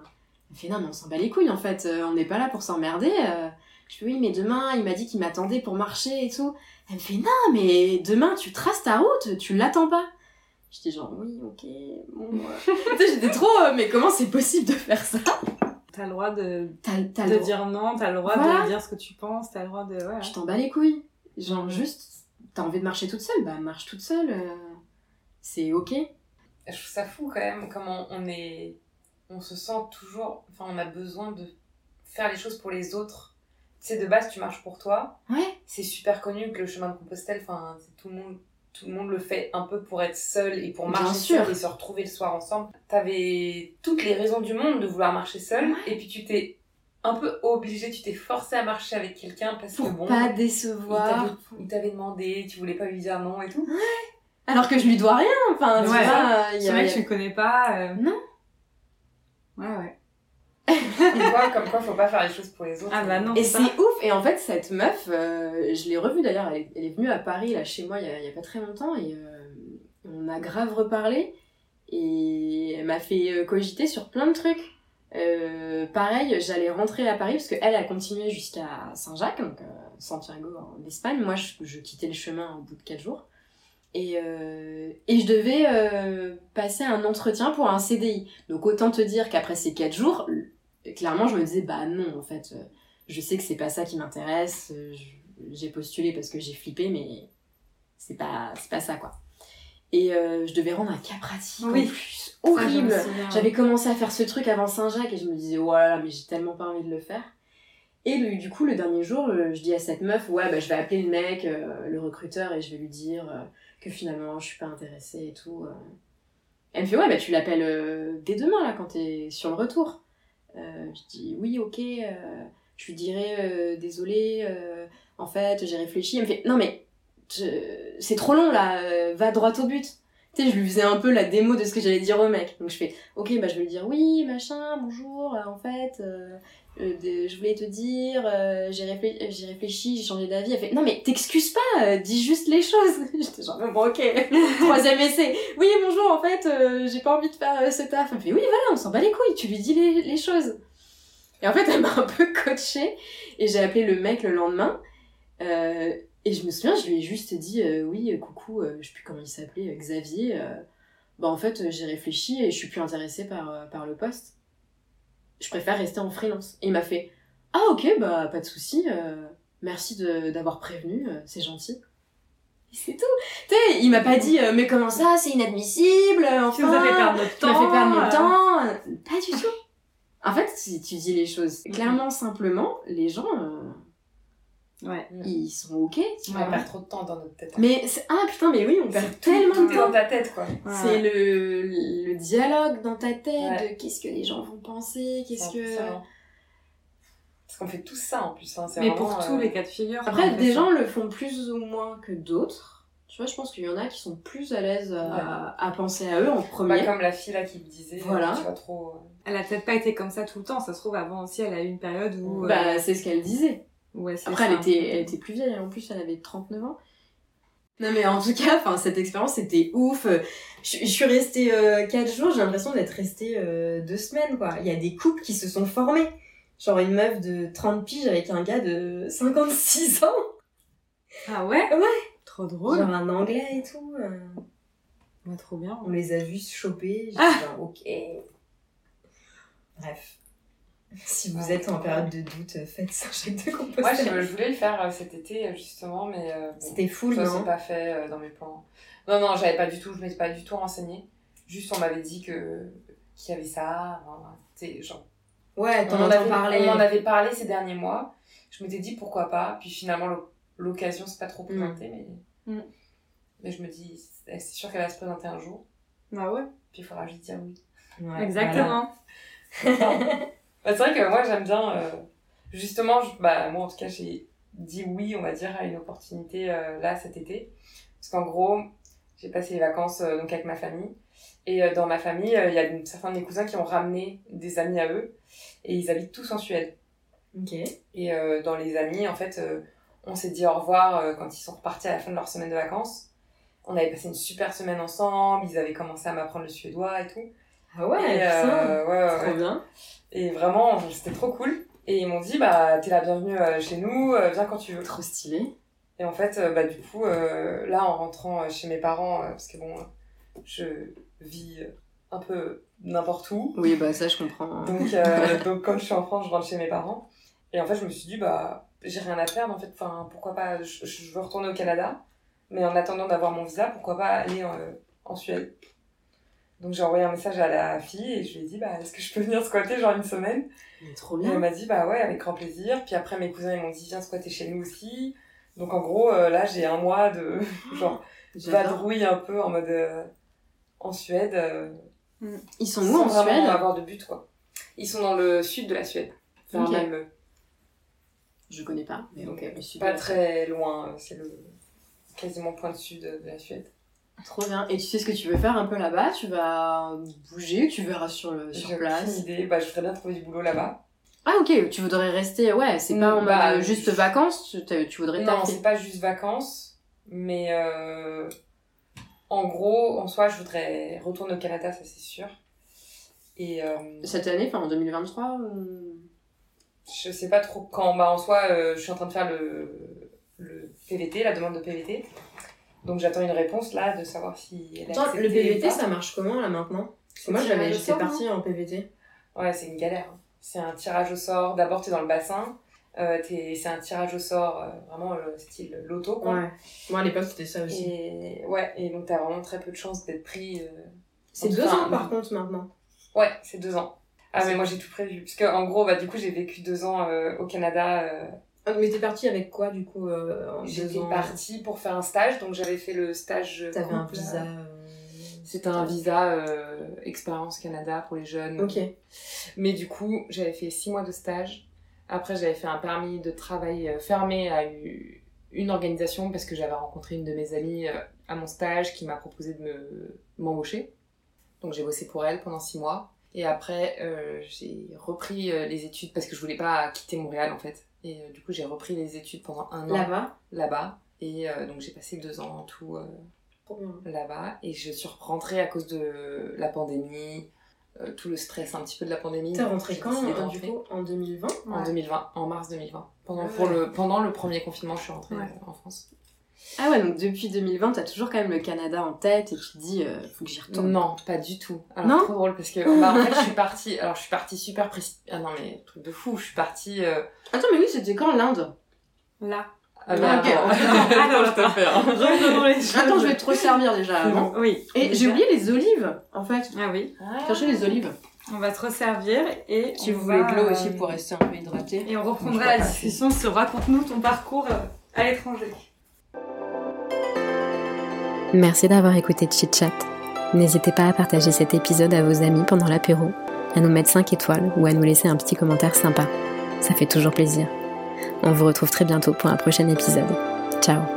Elle fait, non, mais on s'en bat les couilles, en fait, on n'est pas là pour s'emmerder. Je fais, oui, mais demain, il m'a dit qu'il m'attendait pour marcher et tout. Elle me fait, non, mais demain, tu traces ta route, tu l'attends pas. Je dis genre, oui, ok, bon. euh. tu sais, j'étais trop, euh, mais comment c'est possible de faire ça? T'as le droit de, T'as t'as de le droit. dire non, t'as le droit Voilà. de dire ce que tu penses, t'as le droit de. Ouais. Je t'en bats les couilles. Genre, juste, t'as envie de marcher toute seule, bah marche toute seule. euh, C'est ok. Je trouve ça fou quand même comment on est. On se sent toujours. Enfin, on a besoin de faire les choses pour les autres. Tu sais, de base, tu marches pour toi. Ouais. C'est super connu que le chemin de Compostelle, enfin, c'est tout le monde. Tout le monde le fait un peu pour être seul et pour marcher seul et se retrouver le soir ensemble. T'avais toutes les raisons du monde de vouloir marcher seul et puis tu t'es un peu obligé, tu t'es forcé à marcher avec quelqu'un parce Pour que bon, pas décevoir. il t'avait demandé, tu voulais pas lui dire non et tout. Alors que je lui dois rien. Enfin, tu Ouais. vois, il y Ce a- mec, il y a- tu le connais pas. euh. Non. Ouais, ouais. Comme quoi, comme quoi, faut pas faire les choses pour les autres. Ah bah non. Et ça. c'est ouf. Et en fait, cette meuf, euh, je l'ai revue d'ailleurs. Elle, est- elle est venue à Paris, là, chez moi, il y a, il y a pas très longtemps. Et euh, on a grave reparlé. Et elle m'a fait euh, cogiter sur plein de trucs. Euh, pareil, j'allais rentrer à Paris parce qu'elle a continué jusqu'à Saint-Jacques, donc euh, Santiago en Espagne. Moi, je, je quittais le chemin au bout de 4 jours. Et, euh, et je devais euh, passer un entretien pour un CDI. Donc autant te dire qu'après ces quatre jours, clairement je me disais bah non en fait, euh, je sais que c'est pas ça qui m'intéresse. euh, J'ai postulé parce que j'ai flippé, mais c'est pas pas ça quoi. Et euh, je devais rendre un cas pratique Oui. en plus, horrible. J'avais commencé à faire ce truc avant Saint-Jacques et je me disais, voilà, mais j'ai tellement pas envie de le faire. Et le- du coup, le dernier jour, je dis à cette meuf, ouais, bah, je vais appeler le mec, euh, le recruteur, et je vais lui dire euh, que finalement, je suis pas intéressée et tout. euh. Elle me fait, ouais, bah, tu l'appelles dès demain, là, quand t'es sur le retour. Euh, je dis, oui, ok, euh, je lui dirai, euh, désolé, en fait, j'ai réfléchi. Elle me fait, non, mais c'est trop long, là, va droit au but. Tu sais, je lui faisais un peu la démo de ce que j'allais dire au mec. Donc je fais, ok, bah je vais lui dire oui, machin, bonjour, en fait, de- je voulais te dire, euh, j'ai réfléchi, j'ai réfléchi, j'ai changé d'avis. Elle fait, non mais t'excuses pas, euh, dis juste les choses. J'étais genre, bon ok, troisième essai. Oui, bonjour, en fait, euh, j'ai pas envie de faire euh, ce taf. Elle me fait, oui, voilà, on s'en bat les couilles, tu lui dis les, les choses. Et en fait, elle m'a un peu coachée, et j'ai appelé le mec le lendemain. Euh, et je me souviens, je lui ai juste dit euh, oui, euh, coucou, euh, je sais plus comment il s'appelait, euh, Xavier. euh, bah en fait, euh, j'ai réfléchi et je suis plus intéressée par, euh, par le poste. Je préfère rester en freelance. Et il m'a fait ah ok, bah pas de souci. euh, merci de- d'avoir prévenu, euh, c'est gentil. C'est tout. Tu sais, il m'a pas dit euh, mais comment ça, c'est inadmissible. euh, Enfin, as fait perdre notre temps. fait perdre mon temps. euh, Pas du tout. En fait, si tu dis les choses clairement, simplement, les gens, euh, Ouais. ils sont ok. On perd trop de temps dans notre tête. Mais c'est- ah putain, mais oui, on perd tellement tout de est dans temps. ta tête, quoi. C'est le, le dialogue dans ta tête Ouais. de qu'est-ce que les gens vont penser, qu'est-ce C'est que. Parce qu'on fait tout ça en plus. Hein. c'est Mais vraiment, pour euh, tous les cas de figure. Après, des gens le font plus ou moins que d'autres. Tu vois, je pense qu'il y en a qui sont plus à l'aise à, à penser à eux en Pas premier. comme la fille là qui me disait. Voilà. euh, Tu vas trop. euh, Elle a peut-être pas été comme ça tout le temps. Ça se trouve, avant aussi, elle a eu une période où. Bah, euh, c'est ce qu'elle disait. Après, elle était, elle était plus vieille, en plus, elle avait 39 ans. Non, mais en tout cas, enfin, cette expérience, c'était ouf. Je, je suis restée 4 jours, j'ai l'impression d'être restée 2 semaines, quoi. Il y a des couples qui se sont formés. Genre une meuf de 30 piges avec un gars de 56 ans. Ah ouais? Ouais. Trop drôle. Genre un anglais et tout. euh. Ouais, trop bien. On les a vus se choper. J'ai Ah. ok. Bref. Si vous êtes en période de doute, faites Saint-Jacques de Moi, Compostelle. je, je voulais le faire euh, cet été, euh, justement, mais. euh, bon, C'était full, Ça, non c'est pas fait euh, dans mes plans. Non, non, j'avais pas du tout, je m'étais pas du tout renseignée. Juste, on m'avait dit que qu'il y avait ça. sais, genre, Ouais, on entends avait, parler. on m'en avait parlé ces derniers mois. Je m'étais dit pourquoi pas. Puis finalement, l'o- l'occasion s'est pas trop présentée, mais. Mm. Mais je me dis, c'est sûr qu'elle va se présenter un jour. Bah ouais. Puis il faudra juste dire oui. Ouais, Exactement. Bah, c'est vrai que moi j'aime bien euh, justement je- bah moi en tout cas j'ai dit oui on va dire à une opportunité euh, là cet été. Parce qu'en gros j'ai passé les vacances euh, donc avec ma famille. Et dans ma famille il y a certains de mes cousins qui ont ramené des amis à eux. Et ils habitent tous en Suède. Ok. et dans les amis en fait on s'est dit au revoir quand ils sont repartis à la fin de leur semaine de vacances. On avait passé une super semaine ensemble. Ils avaient commencé à m'apprendre le suédois et tout. Ah ouais, et, euh, ouais, ouais, Trop bien. Et vraiment, c'était trop cool. Et ils m'ont dit, bah, t'es la bienvenue euh, chez nous, euh, viens quand tu veux. Trop stylé. Et en fait, euh, bah, du coup, euh, là, en rentrant chez mes parents, parce que bon, je vis un peu n'importe où. Oui, bah ça, je comprends. Donc, euh, donc, comme je suis en France, je rentre chez mes parents. Et en fait, je me suis dit, bah, j'ai rien à perdre, en fait. Enfin, pourquoi pas, je, je veux retourner au Canada. Mais en attendant d'avoir mon visa, pourquoi pas aller en Suède. Donc, j'ai envoyé un message à la fille et je lui ai dit, bah, est-ce que je peux venir squatter, genre une semaine? Mais trop et elle bien. m'a dit, bah ouais, avec grand plaisir. Puis après, mes cousins, ils m'ont dit, viens squatter chez nous aussi. Donc en gros, euh, là, j'ai un mois de genre vadrouille un peu en mode euh, en Suède. euh, Ils sont où en vraiment Suède? avoir de but, quoi. Ils sont dans le sud de la Suède. Enfin, Ok. même Je connais pas, mais ok, mais super. pas très loin. C'est le quasiment point de sud de la Suède. Trop bien. Et tu sais ce que tu veux faire un peu là-bas? Tu vas bouger, tu verras sur, le, sur place? idée. Bah, je voudrais bien trouver du boulot là-bas. Ah ok, tu voudrais rester, ouais, c'est pas en mode Bah, euh, juste je- vacances, tu, tu voudrais Non, c'est pas juste vacances, mais euh, en gros, en soi, je voudrais retourner au Canada, ça c'est sûr. Et euh, Cette année, enfin en 2023 ou... je sais pas trop quand, bah en soi, euh, je suis en train de faire le, le PVT, la demande de PVT. Donc j'attends une réponse là de savoir si elle Attends, le PVT, ça marche comment là maintenant? Parce que moi, j'avais, j'étais partie en PVT. Ouais, c'est une galère. hein. C'est un tirage au sort. D'abord, t'es dans le bassin. Euh, c'est un tirage au sort euh, vraiment le style loto quoi. Ouais. Moi, à l'époque, c'était ça aussi. Et ouais, et donc t'as vraiment très peu de chances d'être pris. euh, C'est deux ans par contre maintenant. Ouais, c'est deux ans. Ah mais moi j'ai tout prévu parce que en gros bah du coup j'ai vécu deux ans euh, au Canada. Euh, Ah, Mais t'es partie avec quoi du coup euh, en J'étais ans partie pour faire un stage donc j'avais fait le stage. T'avais un visa. euh, euh, C'était un visa euh, expérience Canada pour les jeunes. Ok. Mais du coup, j'avais fait six mois de stage. Après, j'avais fait un permis de travail euh, fermé à une organisation parce que j'avais rencontré une de mes amies euh, à mon stage qui m'a proposé de me m'embaucher. Donc j'ai bossé pour elle pendant six mois. Et après, euh, j'ai repris euh, les études parce que je voulais pas quitter Montréal en fait. Et euh, du coup, j'ai repris les études pendant un an Là-bas. là-bas. Et euh, donc j'ai passé deux ans en tout euh, là-bas. Et je suis rentrée à cause de la pandémie, tout le stress un petit peu de la pandémie. T'es rentrée quand du coup En 2020 En 2020, en mars 2020. Pendant, Ah pour le, pendant le premier confinement, je suis rentrée Ouais. en France. Ah ouais, donc depuis 2020, t'as toujours quand même le Canada en tête et tu te dis, euh, faut que j'y retourne. Non, pas du tout. Alors, Non trop drôle parce que, bah, en fait, je suis partie, alors je suis partie super précipitée. Ah non, mais truc de fou, je suis partie. euh, Attends, mais oui, c'était quand l'Inde? Là. ah, bah, à fait, hein. Revenons les choses. Attends, je vais te resservir déjà avant. Oui. Et j'ai oublié les olives en fait. Ah oui. Cherchez les olives. On va te resservir et Si on vous va, voulez de l'eau aussi pour rester un peu hydraté. Et on Je reprendra la discussion sur raconte-nous ton parcours euh, à l'étranger. Merci d'avoir écouté Chit Chat. N'hésitez pas à partager cet épisode à vos amis pendant l'apéro, à nous mettre 5 étoiles ou à nous laisser un petit commentaire sympa. Ça fait toujours plaisir. On vous retrouve très bientôt pour un prochain épisode. Ciao